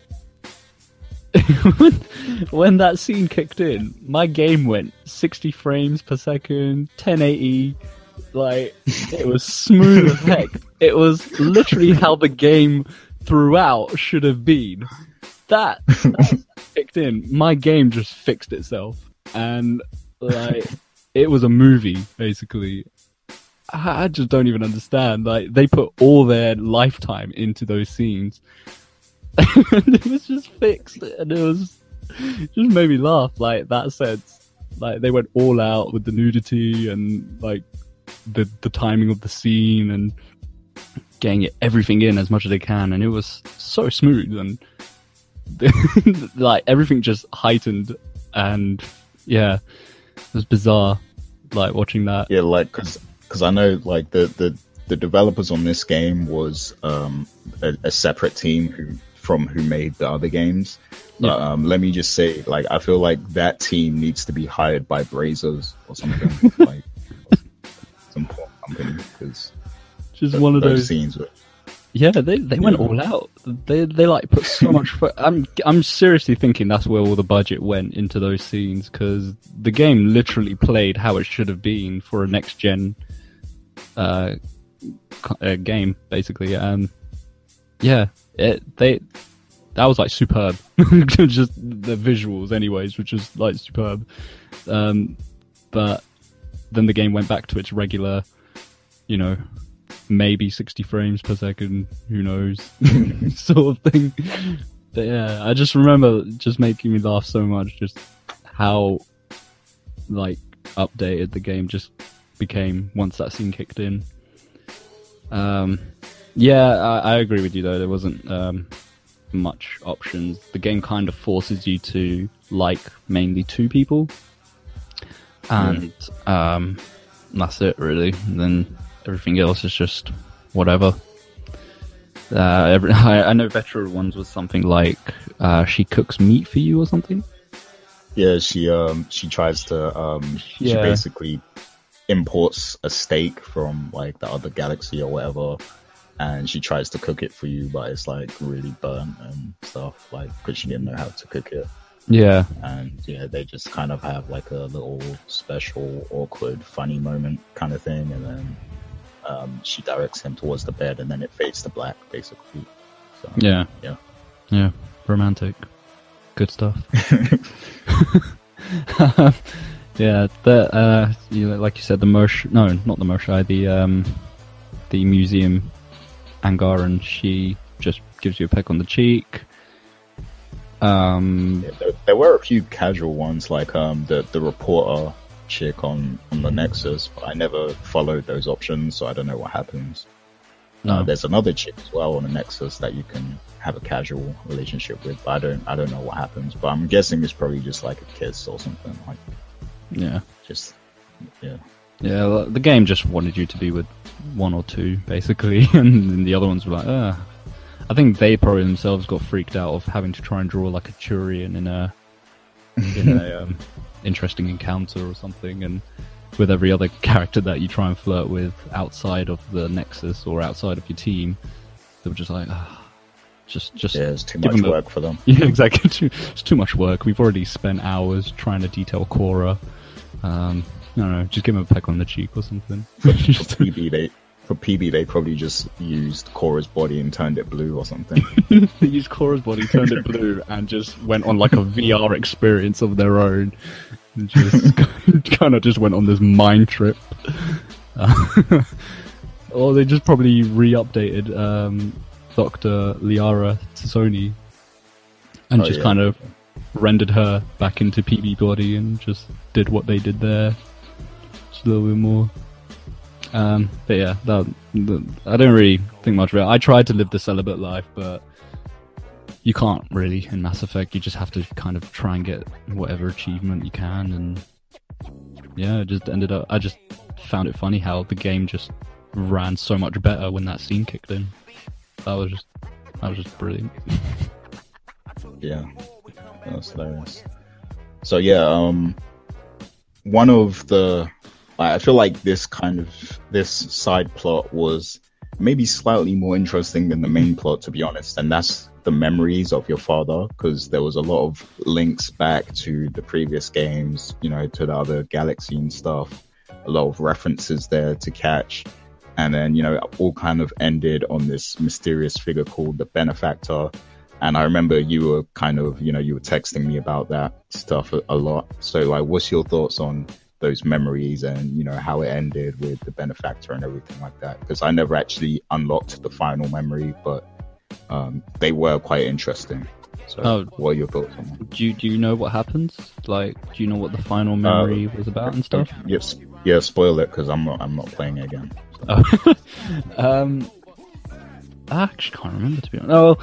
[LAUGHS] when, that scene kicked in, my game went 60 frames per second, 1080. Like it was smooth as [LAUGHS] heck. It was literally how the game throughout should have been. That, that [LAUGHS] kicked in. My game just fixed itself, and like it was a movie basically. I I just don't even understand. Like they put all their lifetime into those scenes, [LAUGHS] it was just fixed, and it was just made me laugh. Like that sense, like they went all out with the nudity and like the the timing of the scene and getting everything in as much as they can, and it was so smooth and [LAUGHS] like everything just heightened and yeah, it was bizarre. Like watching that. yeah, like because because I know like the the the developers on this game was um a, a separate team who from who made the other games. But um, let me just say, like, I feel like that team needs to be hired by Brazzers or something, [LAUGHS] like some porn company, because Just one of those those. scenes were Yeah, they they went Yeah. all out. They they like put so much. Fo- I'm I'm seriously thinking that's where all the budget went into those scenes because the game literally played how it should have been for a next gen uh, uh game, basically. Um, yeah, it they that was like superb. [LAUGHS] Just the visuals, anyways, which is like superb. Um, but then the game went back to its regular, you know, maybe 60 frames per second, who knows, [LAUGHS] sort of thing. But yeah, I just remember just making me laugh so much, just how like updated the game just became once that scene kicked in. Um, yeah, I, I agree with you though. There wasn't um, much options. The game kind of forces you to like mainly two people, and um, that's it really. And then everything else is just whatever. Uh, every, [LAUGHS] I, I know Veteran ones was something like uh, she cooks meat for you or something. Yeah, she um she tries to um she basically imports a steak from like the other galaxy or whatever, and she tries to cook it for you, but it's like really burnt and stuff, like because she didn't know how to cook it. Yeah, And yeah, they just kind of have like a little special, awkward, funny moment kind of thing, and then um she directs him towards the bed, and then it fades to black, basically. So yeah, yeah. yeah. Romantic, good stuff. [LAUGHS] [LAUGHS] yeah, the uh, you like you said, the Mersh. No, not the Moshae. The um, the museum Angaran. She just gives you a peck on the cheek. Um, Yeah, there, there were a few casual ones, like um, the the reporter chick on on the Nexus, but I never followed those options, so I don't know what happens. Uh, no. there's another chick as well on the Nexus that you can have a casual relationship with, but I don't I don't know what happens. But I'm guessing it's probably just like a kiss or something, like yeah. just yeah. Yeah, the game just wanted you to be with one or two, basically, [LAUGHS] and then the other ones were like, ah. I think they probably themselves got freaked out of having to try and draw like a Turian in a in a um, [LAUGHS] interesting encounter or something, and with every other character that you try and flirt with outside of the Nexus or outside of your team, they were just like, ah, just just Yeah, it's too much a- work for them. [LAUGHS] yeah, exactly. Too, it's too much work. We've already spent hours trying to detail Cora. Um, I don't just give him a peck on the cheek or something. [LAUGHS] For [LAUGHS] Peebee, they for Peebee they probably just used Cora's body and turned it blue or something. [LAUGHS] they used Cora's body, turned it blue, and just went on like a VR experience of their own. And just kind of just went on this mind trip. Uh, or they just probably re-updated um, Doctor Liara T'Soni, and Oh, just yeah. kind of rendered her back into Peebee body and just did what they did there, little bit more. Um, but yeah, that, that, I don't really think much of it. I tried to live the celibate life, but you can't really in Mass Effect. You just have to kind of try and get whatever achievement you can, and yeah, it just ended up. I just found it funny how the game just ran so much better when that scene kicked in. That was just that was just brilliant. [LAUGHS] Yeah, that's hilarious. So yeah, um, one of the I feel like this kind of this side plot was maybe slightly more interesting than the main plot, to be honest, and that's the memories of your father, because there was a lot of links back to the previous games, you know, to the other galaxy and stuff. A lot of references there to catch. And then, you know, all kind of ended on this mysterious figure called the benefactor. And I remember you were kind of, you know, you were texting me about that stuff a, a lot. So like, what's your thoughts on those memories and, you know, how it ended with the benefactor and everything like that? Because I never actually unlocked the final memory, but, um, they were quite interesting. So Oh. what are your thoughts on that? Do you, do you know what happens? Like, do you know what the final memory was about and stuff? Yes. Yeah, spoil it because I'm not, I'm not playing it again. Oh. [LAUGHS] um, I actually can't remember to be honest. Oh,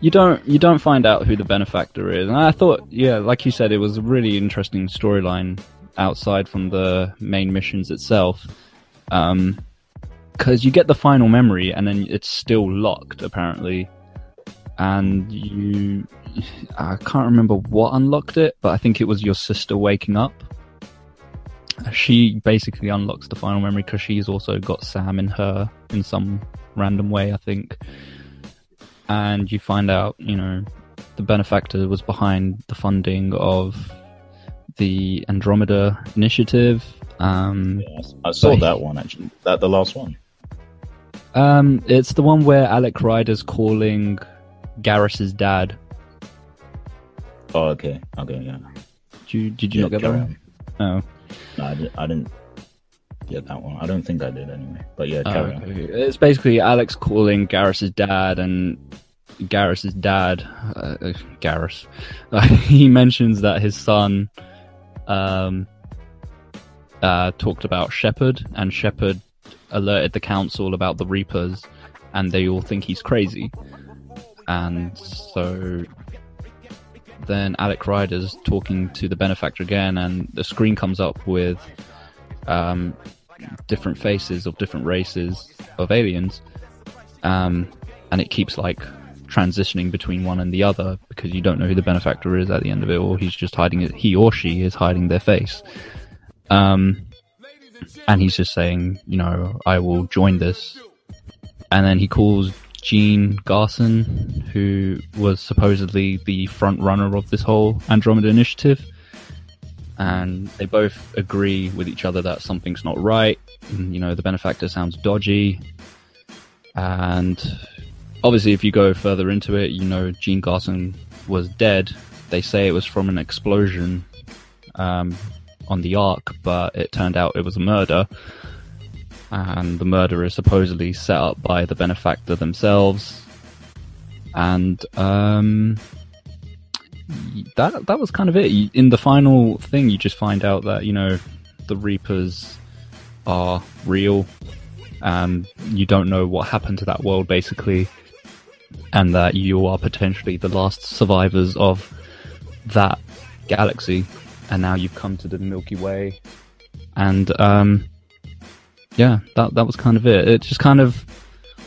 you don't you don't find out who the benefactor is. And I thought, yeah, like you said, it was a really interesting storyline outside from the main missions itself. Um, because you get the final memory and then it's still locked apparently. and you. I can't remember what unlocked it, but I think it was your sister waking up. She basically unlocks the final memory because she's also got Sam in her in some random way, I think. And you find out, you know, the benefactor was behind the funding of the Andromeda Initiative. Um, Yeah, I saw that one actually. That the last one. um, it's the one where Alec Ryder's calling Garrus's dad. Oh, okay, okay, yeah. Did you, did you yeah not get that? on. Oh. No, I didn't, I didn't get that one. I don't think I did anyway. But yeah, Oh, okay. It's basically Alec calling Garrus's dad, and Garrus's dad, uh, uh, Garrus, uh, [LAUGHS] he mentions that his son um, uh, talked about Shepard, and Shepard alerted the council about the Reapers, and they all think he's crazy. And so then Alec Ryder's talking to the benefactor again, and the screen comes up with um, different faces of different races of aliens, um, and it keeps like transitioning between one and the other because you don't know who the benefactor is at the end of it, or he's just hiding it. He or she is hiding their face. Um, and he's just saying, you know, I will join this. And then he calls Jien Garson, who was supposedly the front runner of this whole Andromeda initiative. And they both agree with each other that something's not right. You know, the benefactor sounds dodgy. And obviously, if you go further into it, you know, Jien Garson was dead. They say it was from an explosion um, on the Ark, but it turned out it was a murder. And the murder is supposedly set up by the benefactor themselves. And um, that that was kind of it. In the final thing, you just find out that you know the Reapers are real, and you don't know what happened to that world basically, and that you are potentially the last survivors of that galaxy, and now you've come to the Milky Way, and um, yeah, that that was kind of it. It just kind of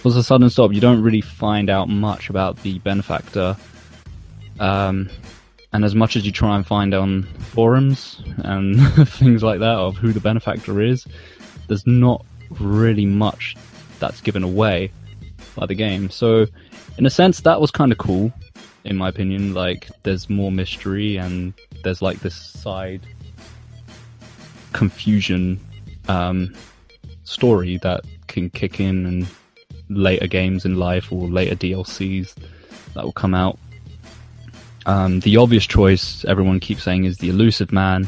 was a sudden stop. You don't really find out much about the benefactor. Um, and as much as you try and find on forums and [LAUGHS] things like that of who the benefactor is, there's not really much that's given away by the game. So, in a sense, that was kind of cool, in my opinion. Like, there's more mystery and there's like this side confusion um, story that can kick in and later games in life or later DLCs that will come out. Um, the obvious choice everyone keeps saying is the Illusive Man,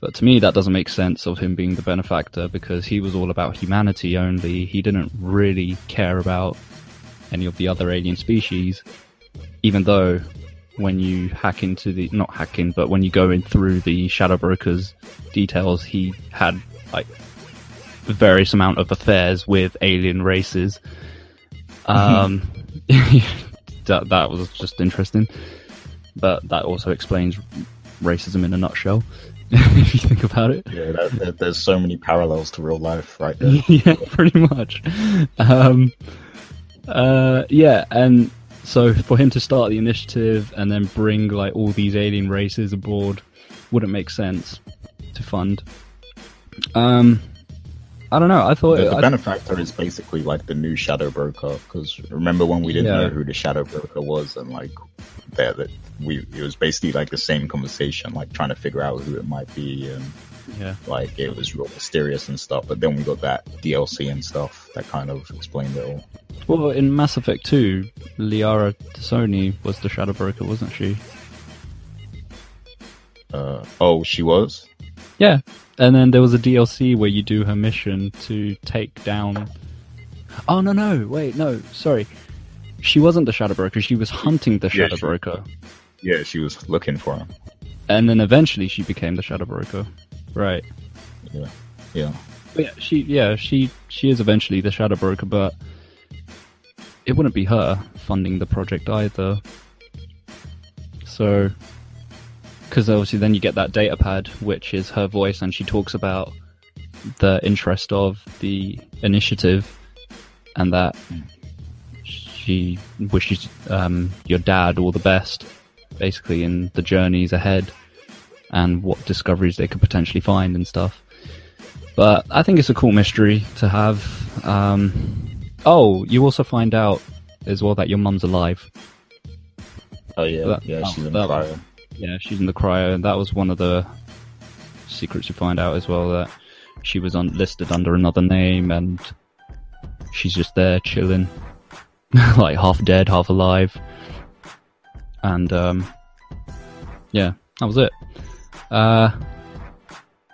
but to me that doesn't make sense of him being the benefactor because he was all about humanity only. He didn't really care about any of the other alien species, even though when you hack into the not hacking, but when you go in through the Shadow Broker's details, he had like various amount of affairs with alien races. Um, [LAUGHS] that that was just interesting, but that also explains racism in a nutshell. [LAUGHS] if you think about it, Yeah, that, that, there's so many parallels to real life right there. [LAUGHS] yeah, pretty much. Um, uh, yeah, and so for him to start the initiative and then bring like all these alien races aboard wouldn't make sense to fund. Um, I don't know. I thought The, the I- benefactor is basically like the new shadow broker. Because remember when we didn't Yeah. know who the shadow broker was, and like there that we it was basically like the same conversation, like trying to figure out who it might be, and yeah. like it was real mysterious and stuff. But then we got that DLC and stuff that kind of explained it all. Well, in Mass Effect 2, Liara T'Soni was the Shadow Broker, wasn't she? Uh, oh, she was. Yeah. And then there was a DLC where you do her mission to take down. Oh, no, no. Wait, no. Sorry. She wasn't the Shadow Broker. She was hunting the Yeah, Shadow she- Broker. Yeah, she was looking for him. And then eventually she became the Shadow Broker. Right. Yeah, yeah. But yeah, she yeah, she she is eventually the Shadow Broker, but it wouldn't be her funding the project either. So, because obviously then you get that data pad, which is her voice, and she talks about the interest of the initiative, and that she wishes um, your dad all the best, basically, in the journeys ahead and what discoveries they could potentially find and stuff. But I think it's a cool mystery to have. Um, oh, you also find out as well that your mum's alive. Oh yeah, That- yeah, she's in that- the cryo. Yeah, she's in the cryo, and that was one of the secrets you find out as well that she was on, listed under another name, and she's just there chilling, [LAUGHS] like half dead, half alive. And um, yeah, that was it. Uh,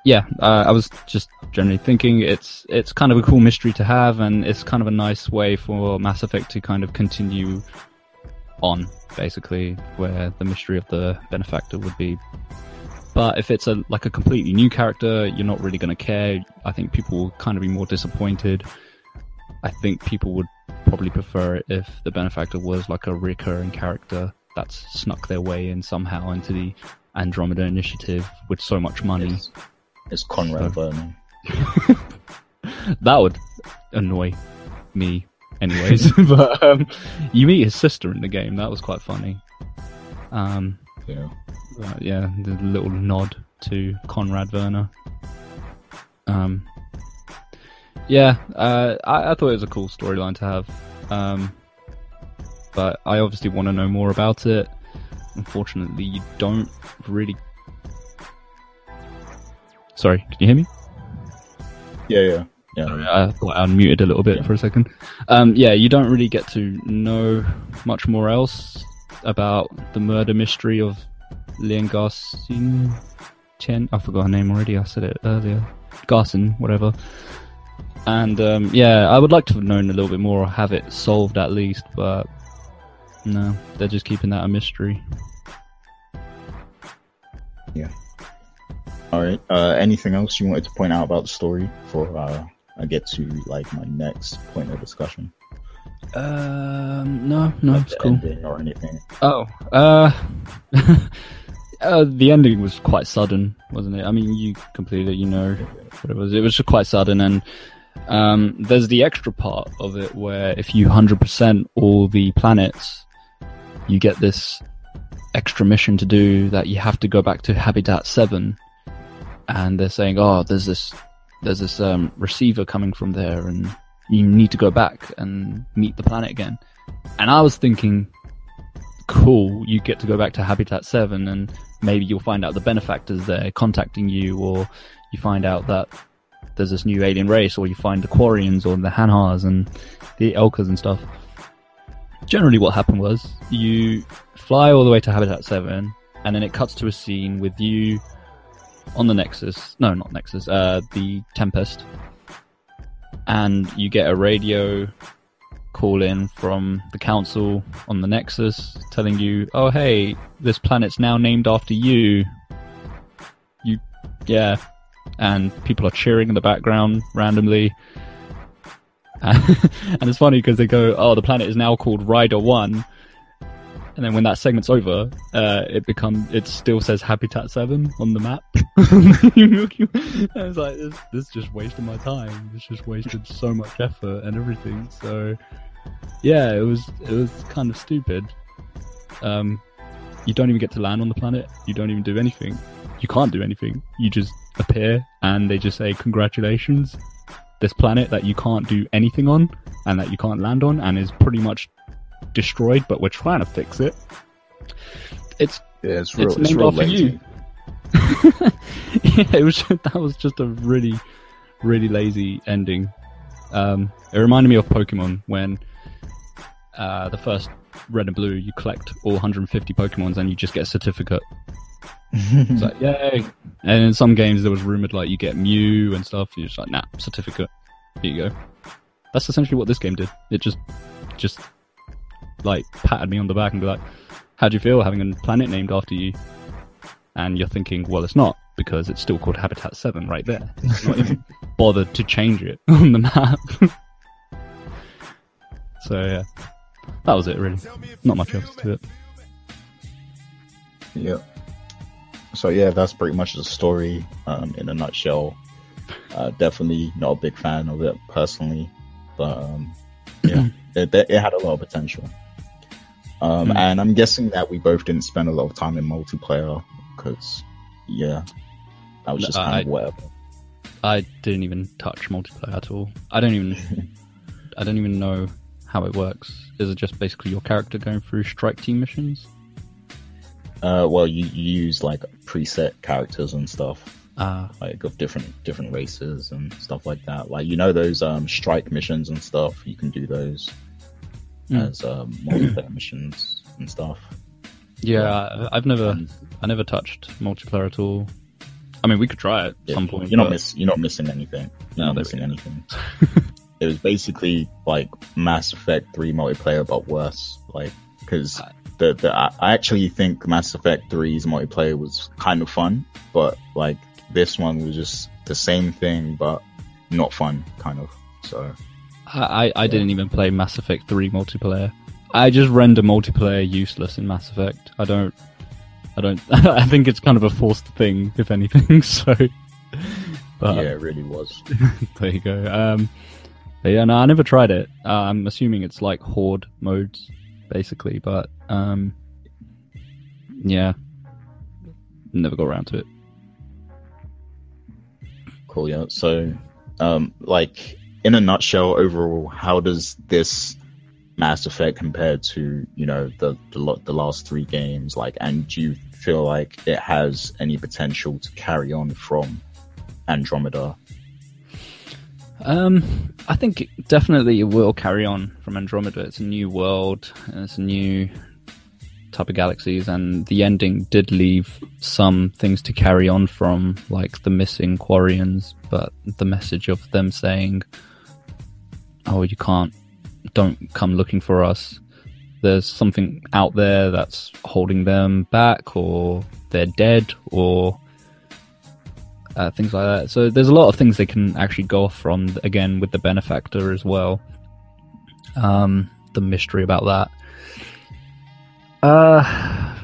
yeah, uh, I was just generally thinking it's it's kind of a cool mystery to have, and it's kind of a nice way for Mass Effect to kind of continue on, basically, where the mystery of the benefactor would be. But if it's a like a completely new character, you're not really going to care. I think people will kind of be more disappointed. I think people would probably prefer it if the benefactor was like a recurring character that's snuck their way in somehow into the Andromeda Initiative with so much money. It's, it's Conrad So- Vernon. [LAUGHS] That would annoy me, anyways. [LAUGHS] [LAUGHS] but um, you meet his sister in the game. That was quite funny. Um, Yeah. uh, yeah, the little nod to Conrad Verner. Um, yeah, uh, I, I thought it was a cool storyline to have. Um, but I obviously want to know more about it. Unfortunately, you don't really. Sorry, can you hear me? Yeah, yeah, yeah. Sorry, I thought I unmuted a little bit for a second. Um, yeah, you don't really get to know much more else about the murder mystery of Lian Garson Chen. I forgot her name already. I said it earlier. Garson, whatever. And um, yeah, I would like to have known a little bit more or have it solved at least, but no, they're just keeping that a mystery. Yeah. All right. Uh, anything else you wanted to point out about the story for uh, I get to like my next point of discussion? Um, no, no, like it's cool. or anything? Oh, uh, [LAUGHS] uh, the ending was quite sudden, wasn't it? I mean, you completed it, you know what it was. It was just quite sudden, and um, there's the extra part of it where if you hundred percent all the planets, you get this extra mission to do that you have to go back to Habitat Seven, and they're saying, oh, there's this, there's this um, receiver coming from there, and you need to go back and meet the planet again. And I was thinking, cool, you get to go back to Habitat 7 and maybe you'll find out the benefactors there contacting you or you find out that there's this new alien race or you find the Quarians or the Hanars and the Elcors and stuff. Generally what happened was you fly all the way to Habitat 7 and then it cuts to a scene with you on the Nexus. No, not Nexus, uh, the Tempest. And you get a radio call in from the council on the Nexus telling you, oh hey, this planet's now named after you. You, yeah. And people are cheering in the background randomly. [LAUGHS] and it's funny because they go, oh, the planet is now called Ryder 1. And then when that segment's over, uh, it become it still says Habitat Seven on the map. [LAUGHS] I was like, this, this just wasted my time. This just wasted so much effort and everything. So, yeah, it was it was kind of stupid. Um, you don't even get to land on the planet. You don't even do anything. You can't do anything. You just appear and they just say congratulations. This planet that you can't do anything on and that you can't land on and is pretty much destroyed, but we're trying to fix it. It's Yeah, it's real. It's It's, named real after lazy. you. [LAUGHS] yeah, it was that was just a really, really lazy ending. Um, it reminded me of Pokemon when uh, the first Red and Blue, you collect all 150 Pokemons and you just get a certificate. It's like [LAUGHS] yay! And in some games, there was rumored like you get Mew and stuff. You're just like, nah, certificate. Here you go. That's essentially what this game did. It just, just like patted me on the back and be like, "How do you feel having a planet named after you?" And you're thinking, well, it's not because it's still called Habitat Seven right there. It's not even [LAUGHS] bothered to change it [LAUGHS] on the map. [LAUGHS] so yeah, that was it. Really, not much else to it. Yeah. So yeah, that's pretty much the story um, in a nutshell. Uh, definitely not a big fan of it personally, but um, yeah, [CLEARS THROAT] it, it had a lot of potential. Um, Hmm. and I'm guessing that we both didn't spend a lot of time in multiplayer because, yeah, that was just kind I- of whatever. I didn't even touch multiplayer at all. I don't even [LAUGHS] I don't even know how it works. Is it just basically your character going through strike team missions? Uh, well, you, you use like preset characters and stuff, Ah, like of different different races and stuff like that. Like you know those um strike missions and stuff. You can do those Hmm. as um, multiplayer missions and stuff. yeah. I've never And, I never touched multiplayer at all. I mean, we could try it at yeah, some point. You're not but- miss you're not missing anything. You're No, not missing anything. [LAUGHS] it was basically like Mass Effect 3 multiplayer, but worse. Like, because the, the I I actually think Mass Effect 3's multiplayer was kind of fun, but like this one was just the same thing, but not fun, kind of. So I, I, I didn't even play Mass Effect 3 multiplayer. I just render multiplayer useless in Mass Effect. I don't, I don't, [LAUGHS] I think it's kind of a forced thing, if anything, [LAUGHS] so. But yeah, it really was. [LAUGHS] there you go. Um, yeah, no, I never tried it. Uh, I'm assuming it's like horde modes, basically, but, um, yeah. Never got around to it. Cool, yeah. So, um, like in a nutshell, overall, how does this Mass Effect compare to you know the the, the last three games? Like, and do you feel like it has any potential to carry on from Andromeda? Um, I think definitely it will carry on from Andromeda. It's a new world, it's a new type of galaxies, and the ending did leave some things to carry on from, like the missing Quarians, but the message of them saying, "Oh, you can't, don't come looking for us." There's something out there that's holding them back, or they're dead, or uh, things like that. So there's a lot of things they can actually go off from. Again, with the benefactor as well. Um, the mystery about that. Uh,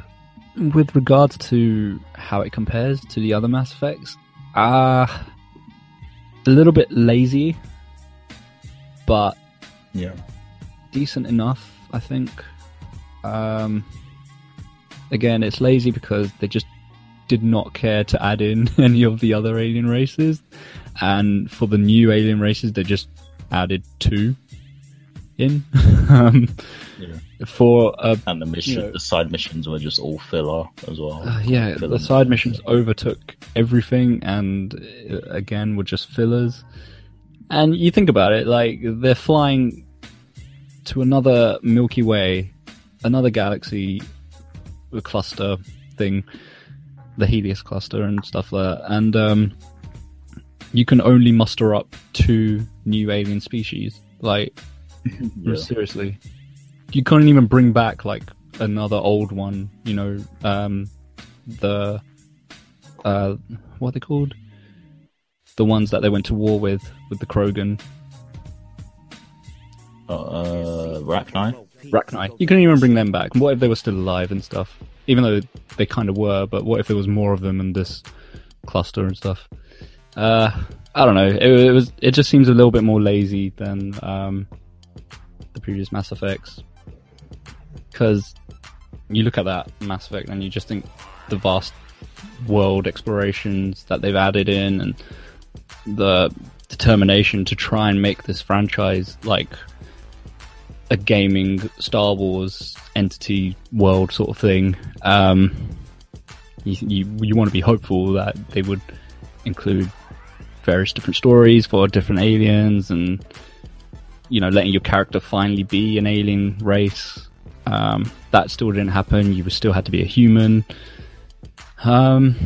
with regards to how it compares to the other Mass Effects, uh, a little bit lazy, but Yeah. decent enough, I think. Um, again, it's lazy because they just did not care to add in [LAUGHS] any of the other alien races, and for the new alien races, they just added two in. [LAUGHS] um, Yeah. for a And the mission, You know- the side missions were just all filler as well. Uh, yeah, Filler the side missions overtook everything, and uh, again were just fillers. And you think about it, like they're flying to another Milky Way, another galaxy a cluster thing, the Heleus cluster and stuff like that, and um, you can only muster up two new alien species. Like [LAUGHS] Yeah. seriously, you can't even bring back like another old one. You know, um, the uh, what are they called? The ones that they went to war with, with the Krogan, Uh, Rachni? Rachni. You couldn't even bring them back. What if they were still alive and stuff? Even though they kind of were, but what if there was more of them in this cluster and stuff? Uh, I don't know. It, it was. It just seems a little bit more lazy than um, the previous Mass Effects. Because you look at that Mass Effect and you just think the vast world explorations that they've added in and the determination to try and make this franchise like a gaming Star Wars entity world sort of thing. Um, you, you you want to be hopeful that they would include various different stories for different aliens and you know letting your character finally be an alien race. Um, that still didn't happen. You still had to be a human. Um,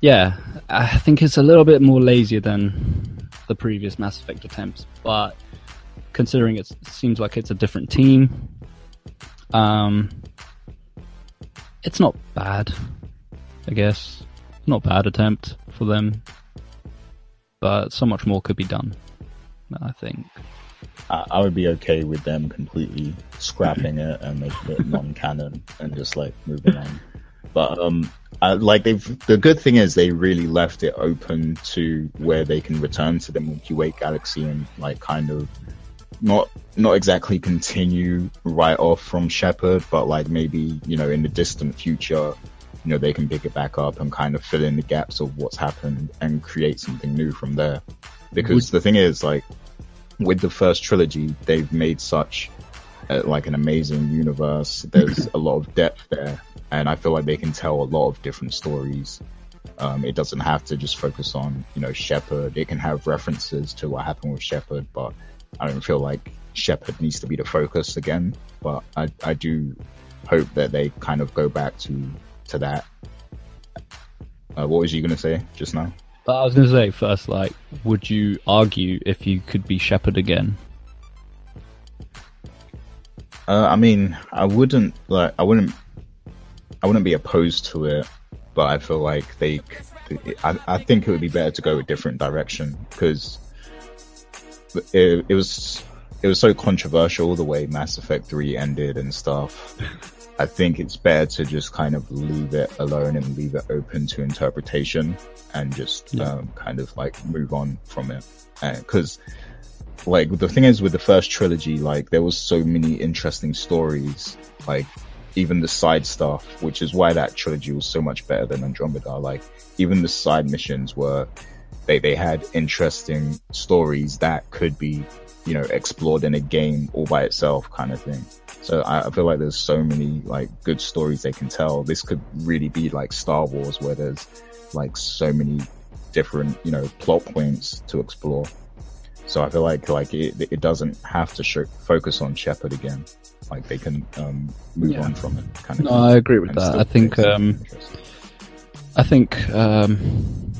yeah, I think it's a little bit more lazier than the previous Mass Effect attempts, but considering it seems like it's a different team, um, it's not bad. I guess not bad attempt for them, but so much more could be done. I think. I, would be okay with them completely scrapping it and making it non-canon and just like moving on. But um, I, like they've the good thing is they really left it open to where they can return to the Milky Way galaxy and like kind of not not exactly continue right off from Shepard, but like maybe you know in the distant future, you know they can pick it back up and kind of fill in the gaps of what's happened and create something new from there. Because Would- the thing is, like with the first trilogy, they've made such uh, like an amazing universe. There's [LAUGHS] a lot of depth there, and I feel like they can tell a lot of different stories. Um, it doesn't have to just focus on you know Shepard. It can have references to what happened with Shepard, but I don't feel like Shepard needs to be the focus again. But I I do hope that they kind of go back to to that. Uh, what was you gonna say just now? But I was gonna say first, like, would you argue if you could be Shepard again? Uh, I mean, I wouldn't like. I wouldn't. I wouldn't be opposed to it, but I feel like they. I, I think it would be better to go a different direction because it, it was it was so controversial the way Mass Effect Three ended and stuff. [LAUGHS] I think it's better to just kind of leave it alone and leave it open to interpretation and just yeah. um, kind of like move on from it. Because uh, like the thing is with the first trilogy, like there was so many interesting stories, like even the side stuff, which is why that trilogy was so much better than Andromeda. Like even the side missions were, they, they had interesting stories that could be, you know, explored in a game all by itself kind of thing. So I, I feel like there's so many like good stories they can tell. This could really be like Star Wars where there's like so many different, you know, plot points to explore. So I feel like like it, it doesn't have to show, focus on Shepard again. Like they can um, move yeah. on from it. Kind of. No, I agree with that. I think um, I think um,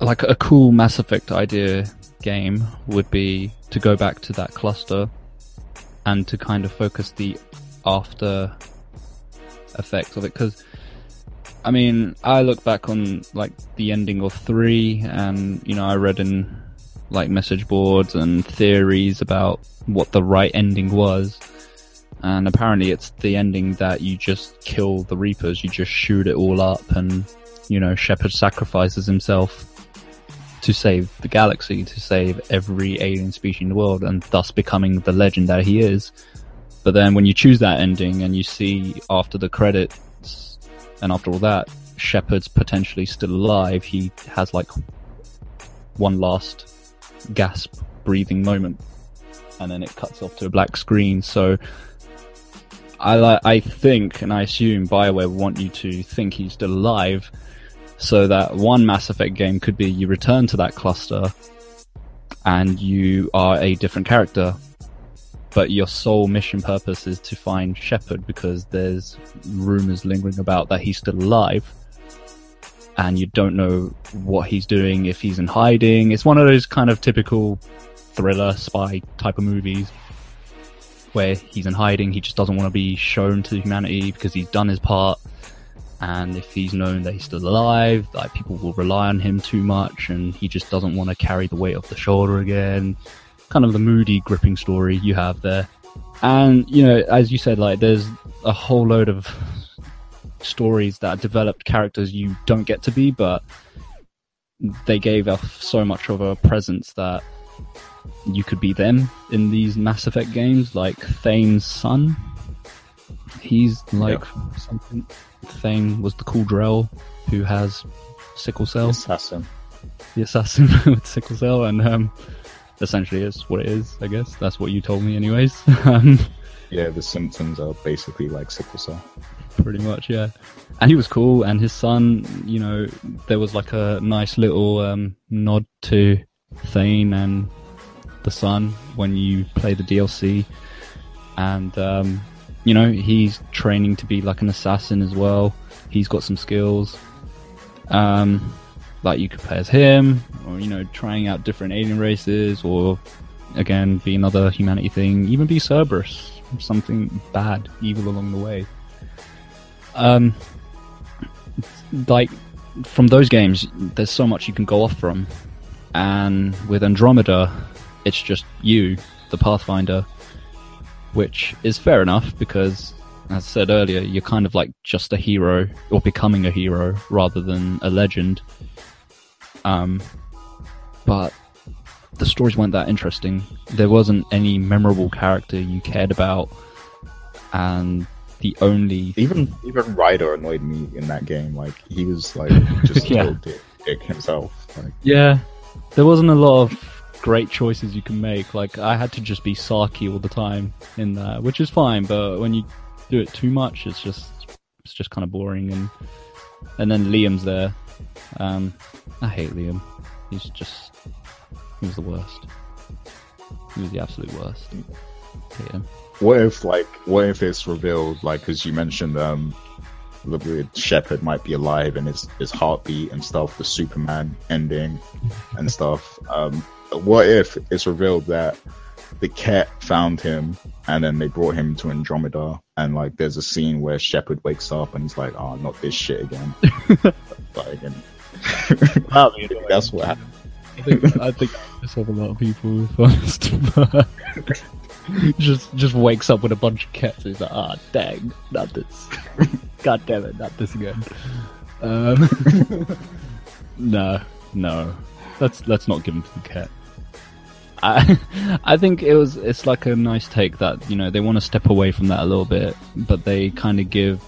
like a cool Mass Effect idea game would be to go back to that cluster and to kind of focus the after effects of it because I mean, I look back on like the ending of three, and you know, I read in like message boards and theories about what the right ending was. And apparently, it's the ending that you just kill the Reapers, you just shoot it all up, and you know, Shepard sacrifices himself to save the galaxy, to save every alien species in the world, and thus becoming the legend that he is. But then when you choose that ending and you see after the credit and after all that, Shepard's potentially still alive. He has like one last gasp breathing moment, and then it cuts off to a black screen. So I I think and I assume Bioware want you to think he's still alive, so that one Mass Effect game could be you return to that cluster, and you are a different character but your sole mission purpose is to find Shepard because there's rumors lingering about that he's still alive. And you don't know what he's doing, if he's in hiding. It's one of those kind of typical thriller spy type of movies where he's in hiding, he just doesn't want to be shown to humanity because he's done his part. And if he's known that he's still alive, like people will rely on him too much and he just doesn't want to carry the weight of the shoulder again kind of the moody, gripping story you have there. And, you know, as you said, like, there's a whole load of stories that developed characters you don't get to be, but they gave off so much of a presence that you could be them in these Mass Effect games, like Thane's son. He's like yeah. something. Thane was the cool Drell who has sickle cell. The assassin. The assassin [LAUGHS] with sickle cell, and um, essentially is what it is. I guess that's what you told me, anyways. [LAUGHS] Um, yeah, the symptoms are basically like sickle cell. Pretty much, yeah. And he was cool, and his son, you know, there was like a nice little um, nod to Thane and the son when you play the DLC, and um, you know he's training to be like an assassin as well. He's got some skills. Um, like you could play as him, or you know, trying out different alien races, or again, be another humanity thing, even be Cerberus, something bad, evil along the way. Um, like from those games, there's so much you can go off from, and with Andromeda, it's just you, the Pathfinder, which is fair enough because as I said earlier, you're kind of like just a hero or becoming a hero rather than a legend. Um, but the stories weren't that interesting. There wasn't any memorable character you cared about, and the only even even Ryder annoyed me in that game. Like he was like just [LAUGHS] yeah. dick, dick himself. Like. Yeah, there wasn't a lot of great choices you can make. Like I had to just be Saki all the time in that, which is fine. But when you do it too much, it's just it's just kind of boring. And and then Liam's there. Um, I hate Liam. He's just he was the worst. He was the absolute worst. hate him. What if like what if it's revealed like as you mentioned um the weird Shepard might be alive and his his heartbeat and stuff, the Superman ending and [LAUGHS] stuff. Um, what if it's revealed that the Kett found him and then they brought him to Andromeda and like there's a scene where Shepard wakes up and he's like, oh, not this shit again. [LAUGHS] like, and [LAUGHS] that's what happened. I think I think I have a lot of people first, but [LAUGHS] just just wakes up with a bunch of Ketts. He's like, ah, oh, dang, not this. God damn it, not this again. Um, [LAUGHS] no, no, let's let's not give him to the Kett. I I think it was it's like a nice take that you know they want to step away from that a little bit, but they kind of give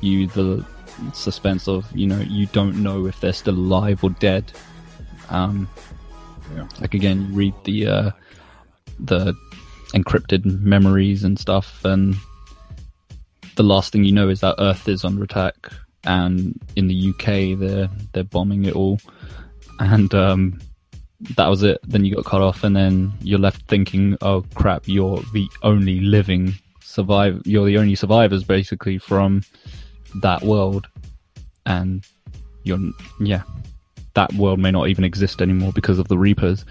you the suspense of you know you don't know if they're still alive or dead. Um, yeah. Like again, you read the uh, the encrypted memories and stuff, and the last thing you know is that Earth is under attack, and in the UK they're they're bombing it all, and um, that was it. Then you got cut off, and then you're left thinking, "Oh crap, you're the only living survive. You're the only survivors, basically, from that world." And you're, yeah, that world may not even exist anymore because of the Reapers.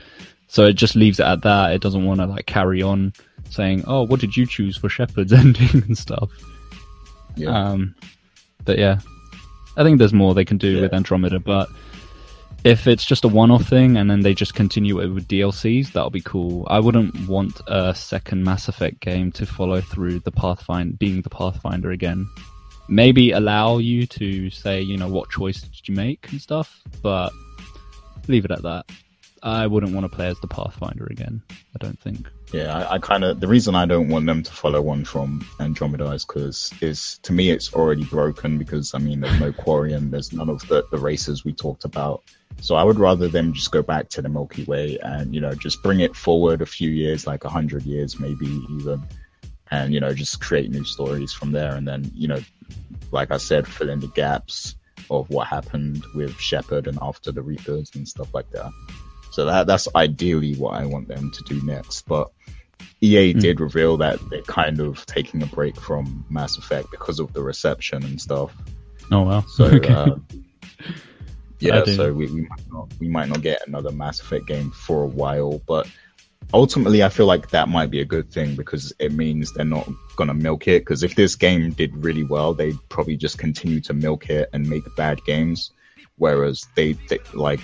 So it just leaves it at that. It doesn't want to like carry on saying, "Oh, what did you choose for Shepard's [LAUGHS] ending and stuff." Yeah. Um, but yeah, I think there's more they can do yeah. with Andromeda, but if it's just a one-off thing and then they just continue it with DLCs, that'll be cool. I wouldn't want a second Mass Effect game to follow through the Pathfinder being the Pathfinder again. Maybe allow you to say, you know, what choice did you make and stuff, but leave it at that. I wouldn't want to play as the Pathfinder again. I don't think. Yeah, I, I kind of the reason I don't want them to follow one from Andromeda is because is to me it's already broken because I mean there's no Quarian, there's none of the the races we talked about. So I would rather them just go back to the Milky Way and you know just bring it forward a few years, like a hundred years maybe even, and you know just create new stories from there. And then you know, like I said, fill in the gaps of what happened with Shepard and after the Reapers and stuff like that. So that that's ideally what I want them to do next. But EA mm. did reveal that they're kind of taking a break from Mass Effect because of the reception and stuff. Oh wow! [LAUGHS] So okay. uh, yeah, so we, we might not we might not get another Mass Effect game for a while, but ultimately I feel like that might be a good thing because it means they're not gonna milk it. Because if this game did really well, they'd probably just continue to milk it and make bad games. Whereas they, they like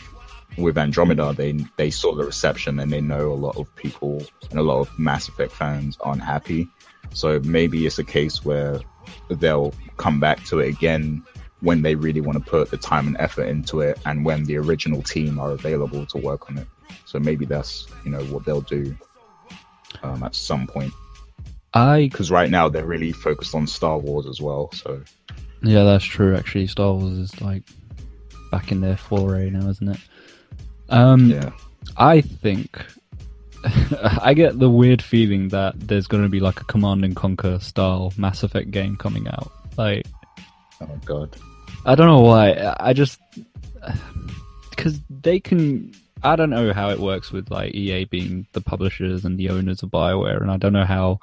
with Andromeda, they they saw the reception and they know a lot of people and a lot of Mass Effect fans aren't happy. So maybe it's a case where they'll come back to it again when they really want to put the time and effort into it and when the original team are available to work on it. So maybe that's, you know, what they'll do um, at some point. I because right now they're really focused on Star Wars as well. So yeah, that's true. Actually, Star Wars is like back in their foray now, isn't it? Um, yeah. I think [LAUGHS] I get the weird feeling that there's going to be like a Command and Conquer style Mass Effect game coming out. Like, oh god, I don't know why. I just [SIGHS] because they can. I don't know how it works with like EA being the publishers and the owners of Bioware, and I don't know how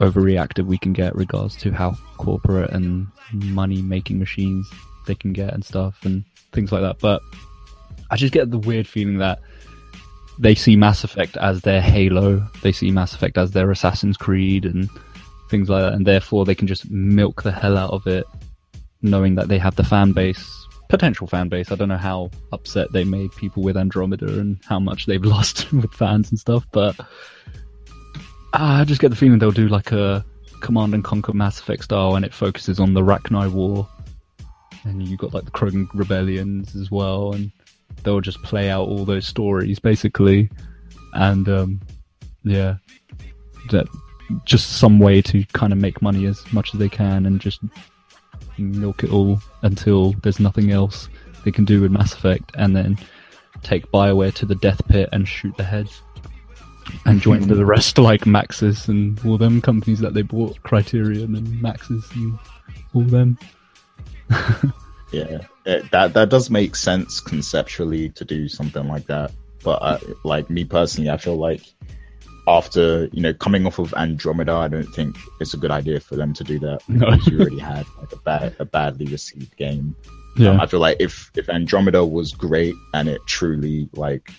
overreactive we can get regards to how corporate and money making machines they can get and stuff and things like that. But I just get the weird feeling that they see Mass Effect as their Halo, they see Mass Effect as their Assassin's Creed and things like that, and therefore they can just milk the hell out of it knowing that they have the fan base, potential fan base. I don't know how upset they made people with Andromeda and how much they've [LAUGHS] lost with fans and stuff, but I just get the feeling they'll do like a Command and Conquer Mass Effect style, and it focuses on the Rachni War, and you got like the Krogan rebellions as well, and they'll just play out all those stories basically, and um, yeah, that just some way to kind of make money as much as they can and just milk it all until there's nothing else they can do with Mass Effect, and then take Bioware to the death pit and shoot the heads. And join [LAUGHS] the rest like Maxis and all them companies that they bought, Criterion and Maxis and all them. [LAUGHS] yeah, it, that that does make sense conceptually to do something like that. But I, like me personally, I feel like after you know coming off of Andromeda, I don't think it's a good idea for them to do that No. because you already had like a bad a badly received game. Yeah. Um, I feel like if if Andromeda was great and it truly like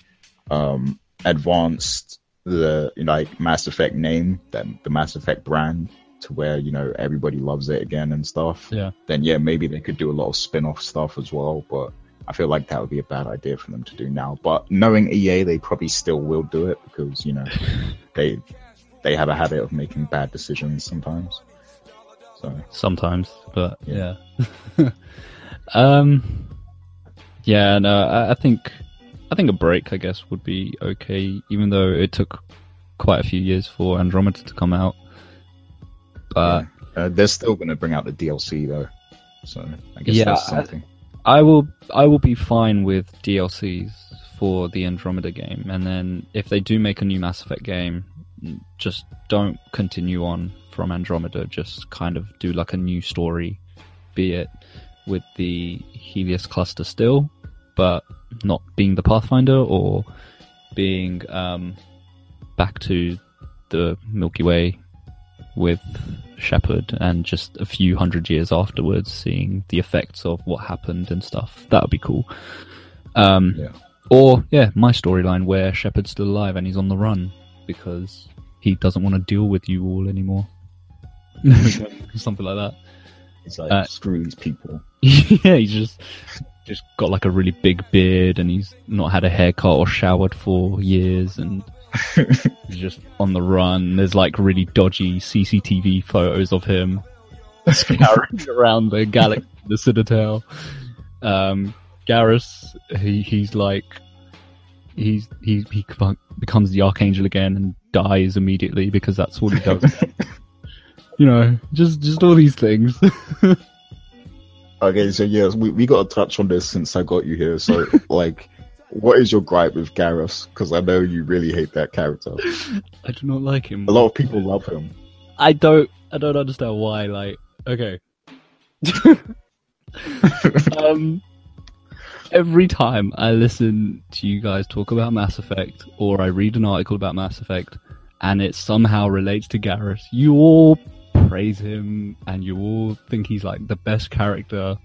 um advanced the you know, like Mass Effect name, then the Mass Effect brand to where you know everybody loves it again and stuff. Yeah. Then yeah, maybe they could do a lot of spin-off stuff as well, but I feel like that would be a bad idea for them to do now. But knowing EA, they probably still will do it because you know [LAUGHS] they they have a habit of making bad decisions sometimes. So sometimes, but yeah. [LAUGHS] um, yeah, no, I, I think I think a break, I guess, would be okay, even though it took quite a few years for Andromeda to come out. But uh, they're still going to bring out the DLC though, so I guess Yeah, that's something. I will I will be fine with DLCs for the Andromeda game, and then if they do make a new Mass Effect game, just don't continue on from Andromeda. Just kind of do like a new story, be it with the Heleus cluster still, but not being the Pathfinder or being um, back to the Milky Way with Shepard and just a few hundred years afterwards seeing the effects of what happened and stuff. That would be cool. Um, Yeah. Or, yeah, my storyline where Shepard's still alive and he's on the run because he doesn't want to deal with you all anymore. [LAUGHS] Something like that. It's like uh, screw these people. [LAUGHS] yeah, he's just just got like a really big beard and he's not had a haircut or showered for years and [LAUGHS] just on the run. There's like really dodgy CCTV photos of him [LAUGHS] scouring around the galaxy, the Citadel. Um, Garrus, he he's like he's he he becomes the Archangel again and dies immediately because that's what he does. [LAUGHS] you know, just just all these things. Okay, so yes, we, we got to touch on this since I got you here. So, like, what is your gripe with Garrus? Because I know you really hate that character. I do not like him. A lot of people love him. I don't I don't understand why, like okay. [LAUGHS] um every time I listen to you guys talk about Mass Effect or I read an article about Mass Effect and it somehow relates to Garrus, you all praise him and you all think he's like the best character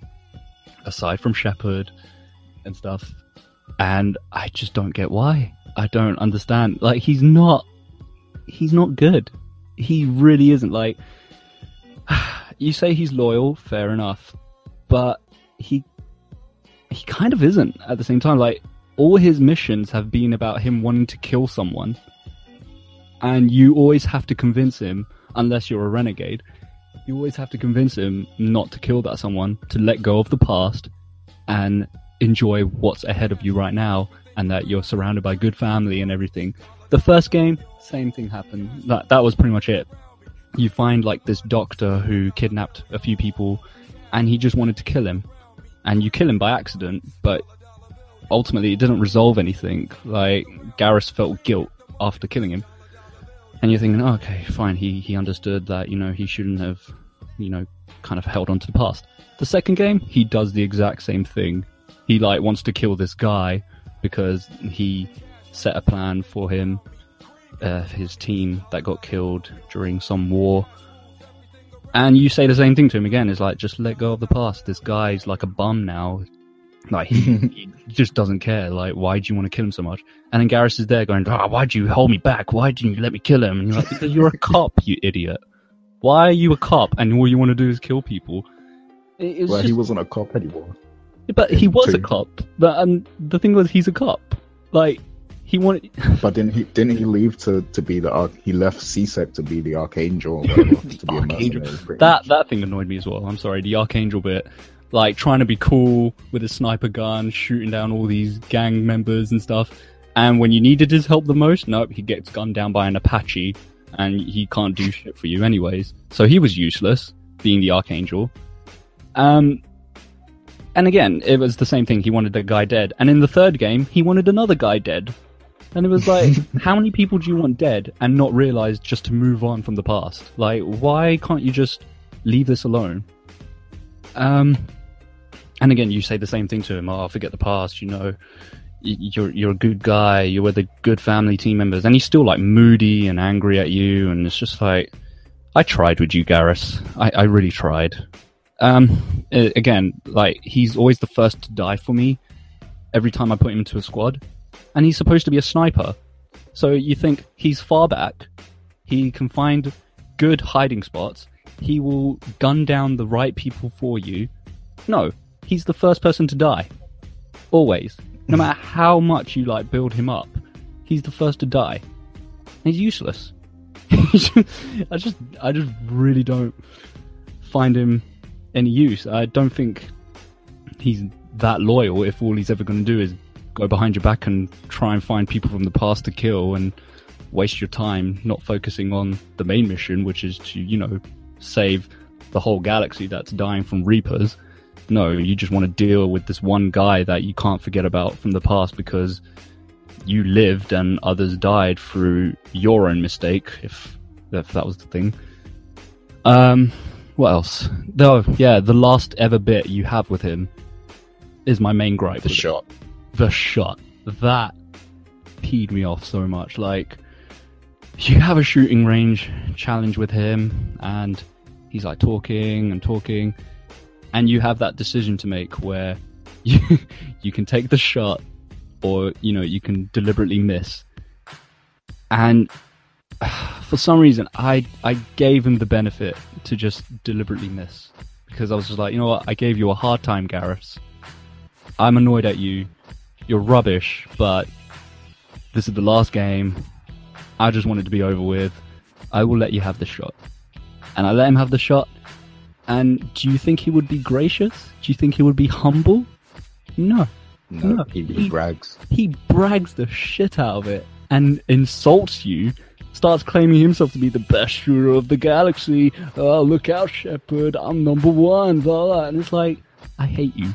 aside from Shepard and stuff. And I just don't get why. I don't understand. Like he's not he's not good he really isn't like [SIGHS] you say he's loyal fair enough but he he kind of isn't at the same time like all his missions have been about him wanting to kill someone and you always have to convince him unless you're a renegade you always have to convince him not to kill that someone to let go of the past and enjoy what's ahead of you right now and that you're surrounded by good family and everything. The first game same thing happened. That that was pretty much it. You find like this doctor who kidnapped a few people and he just wanted to kill him. And you kill him by accident but ultimately it didn't resolve anything. Like Garrus felt guilt after killing him. And you're thinking oh, okay fine. He he understood that you know he shouldn't have you know kind of held on to the past. The second game he does the exact same thing he like wants to kill this guy because he set a plan for him uh, his team that got killed during some war. And you say the same thing to him again. It's like, just let go of the past. This guy's like a bum now. Like, he, [LAUGHS] he just doesn't care. Like, why do you want to kill him so much? And then Garrus is there going, ah, why do you hold me back? Why didn't you let me kill him? And you're like, because you're a [LAUGHS] cop, you idiot. Why are you a cop and all you want to do is kill people? It, it Well, just- he wasn't a cop anymore. But he was a cop. But and the thing was, he's a cop. Like, he wanted. [LAUGHS] But didn't he? Didn't he leave to, to be the arch? He left C-Sec to be the Archangel. Or whatever, [LAUGHS] to be Archangel. pretty That that thing annoyed me as well. I'm sorry, the Archangel bit. like trying to be cool with a sniper gun, shooting down all these gang members and stuff. And when you needed his help the most, nope, he gets gunned down by an Apache, and he can't do shit for you anyways. So he was useless, being the Archangel. Um, and again, it was the same thing. He wanted a guy dead, and in the third game, he wanted another guy dead. And it was like, [LAUGHS] how many people do you want dead and not realize just to move on from the past? Like, why can't you just leave this alone? Um, and again, you say the same thing to him. Oh, forget the past. You know, you're you're a good guy. You're with a good family team members, and he's still like moody and angry at you. And it's just like, I tried with you, Garrus. I, I really tried. Um, again, like he's always the first to die for me every time I put him into a squad, and he's supposed to be a sniper. So you think he's far back, he can find good hiding spots, he will gun down the right people for you. No, he's the first person to die. Always. No matter [LAUGHS] how much you like build him up, he's the first to die. He's useless. [LAUGHS] I just I just really don't find him any use. I don't think he's that loyal if all he's ever going to do is go behind your back and try and find people from the past to kill and waste your time not focusing on the main mission, which is to, you know, save the whole galaxy that's dying from Reapers. No, you just want to deal with this one guy that you can't forget about from the past because you lived and others died through your own mistake, if, if that was the thing. Um, what else? Though, yeah, the last ever bit you have with him is my main gripe. The shot. It. The shot. That peed me off so much. Like, you have a shooting range challenge with him, and he's like talking and talking, and you have that decision to make where [LAUGHS] you you can take the shot, or you know you can deliberately miss. And [SIGHS] for some reason, I I gave him the benefit to just deliberately miss because I was just like, you know what, I gave you a hard time, Garrus. I'm annoyed at you. You're rubbish, but this is the last game. I just wanted to be over with. I will let you have the shot. And I let him have the shot. And do you think he would be gracious? Do you think he would be humble? No. No, no. He, he brags. He brags the shit out of it and insults you starts claiming himself to be the best shooter of the galaxy. Oh, look out, Shepard! I'm number one. Blah, blah. And it's like, I hate you.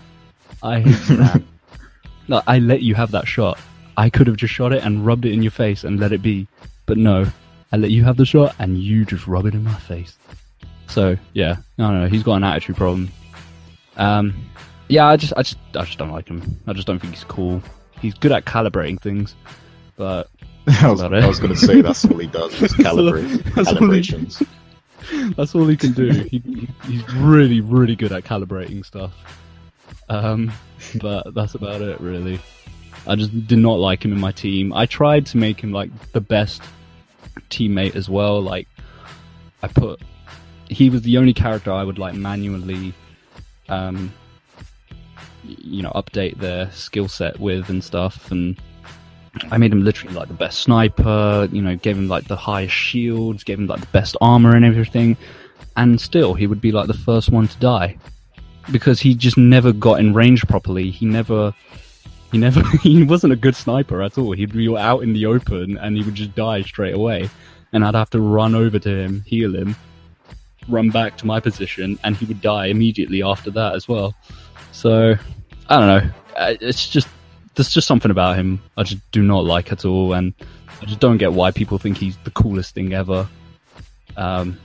I hate you, man. [LAUGHS] no, I let you have that shot. I could have just shot it and rubbed it in your face and let it be, but no, I let you have the shot and you just rub it in my face. So yeah, no, no, he's got an attitude problem. Um, yeah, I just, I just, I just don't like him. I just don't think he's cool. He's good at calibrating things, but I was, was going to say that's all he does is calibrate [LAUGHS] that's calibrations. [LAUGHS] All he, that's all he can do. He, he's really, really good at calibrating stuff. Um, but that's about it, really. I just did not like him in my team. I tried to make him like the best teammate as well. Like, I put he was the only character I would like manually, um, you know, update their skill set with and stuff, and I made him literally like the best sniper, you know, gave him like the highest shields, gave him like the best armor and everything, and still he would be like the first one to die because he just never got in range properly. He never, he never, [LAUGHS] he wasn't a good sniper at all. He'd be out in the open and he would just die straight away, and I'd have to run over to him, heal him, run back to my position, and he would die immediately after that as well. So I don't know. It's just there's just something about him I just do not like at all, and I just don't get why people think he's the coolest thing ever. Um,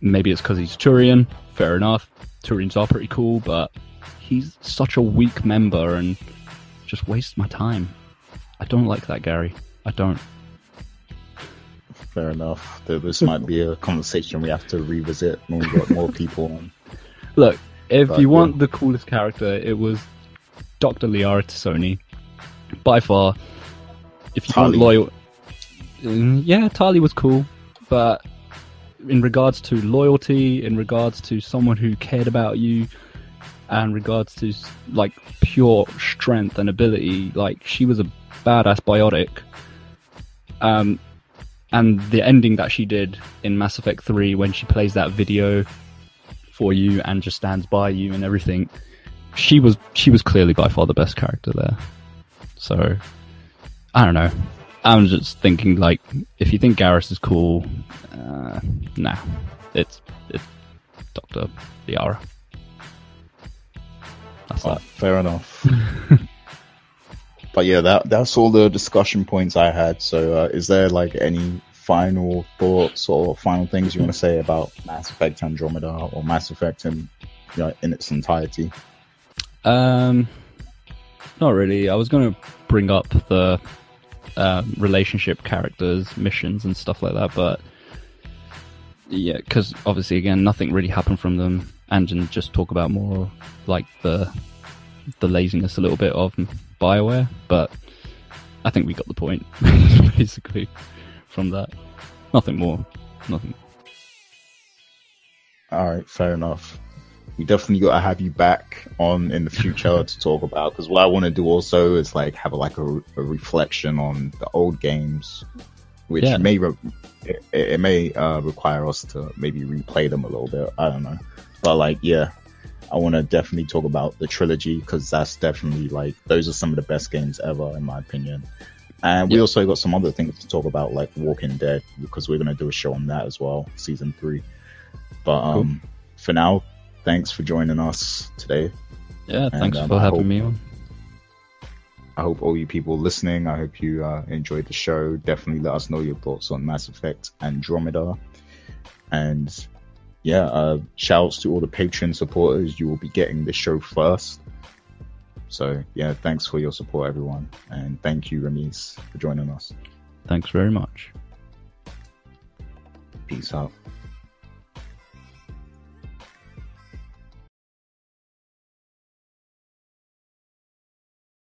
maybe it's because he's Turian. Fair enough. Turians are pretty cool, but he's such a weak member and just wastes my time. I don't like that, Gary. I don't. Fair enough. This might be a [LAUGHS] conversation we have to revisit when we've got more people on. Look, if but, you want yeah. the coolest character, it was Dr. Liara T'Soni by far. If you Tali. want loyal, mm, yeah, Tali was cool, but in regards to loyalty, in regards to someone who cared about you, and regards to like pure strength and ability, like she was a badass biotic. Um, and the ending that she did in Mass Effect 3 when she plays that video for you and just stands by you and everything, she was she was clearly by far the best character there. So I don't know. I'm just thinking like if you think Garrus is cool, uh, nah, it's it's Doctor Liara. That's oh, that. Fair enough. [LAUGHS] but yeah, that that's all the discussion points I had. So uh, is there like any final thoughts or final things you want to say about Mass Effect Andromeda or Mass Effect in you know, in its entirety? Um, not really. I was going to bring up the um, relationship characters, missions, and stuff like that, but yeah, because obviously, again, nothing really happened from them, and just talk about more like the the laziness a little bit of Bioware. But I think we got the point, [LAUGHS] basically, from that. Nothing more. Nothing. All right, fair enough we definitely got to have you back on in the future to talk about because what I want to do also is like have a, like a, a reflection on the old games, which yeah. may re- it, it, may uh, require us to maybe replay them a little bit. I don't know, but like yeah, I want to definitely talk about the trilogy because that's definitely like those are some of the best games ever in my opinion. And we also got some other things to talk about, like Walking Dead, because we're gonna do a show on that as well, season three. But um, cool. for now, thanks for joining us today. Yeah, and, thanks um, for I having hope, me on. I hope all you people listening, I hope you uh, enjoyed the show. Definitely let us know your thoughts on Mass Effect Andromeda. And yeah, uh, shouts to all the Patreon supporters. You will be getting the show first. So yeah, thanks for your support, everyone. And thank you, Ramiz, for joining us. Thanks very much. Peace out.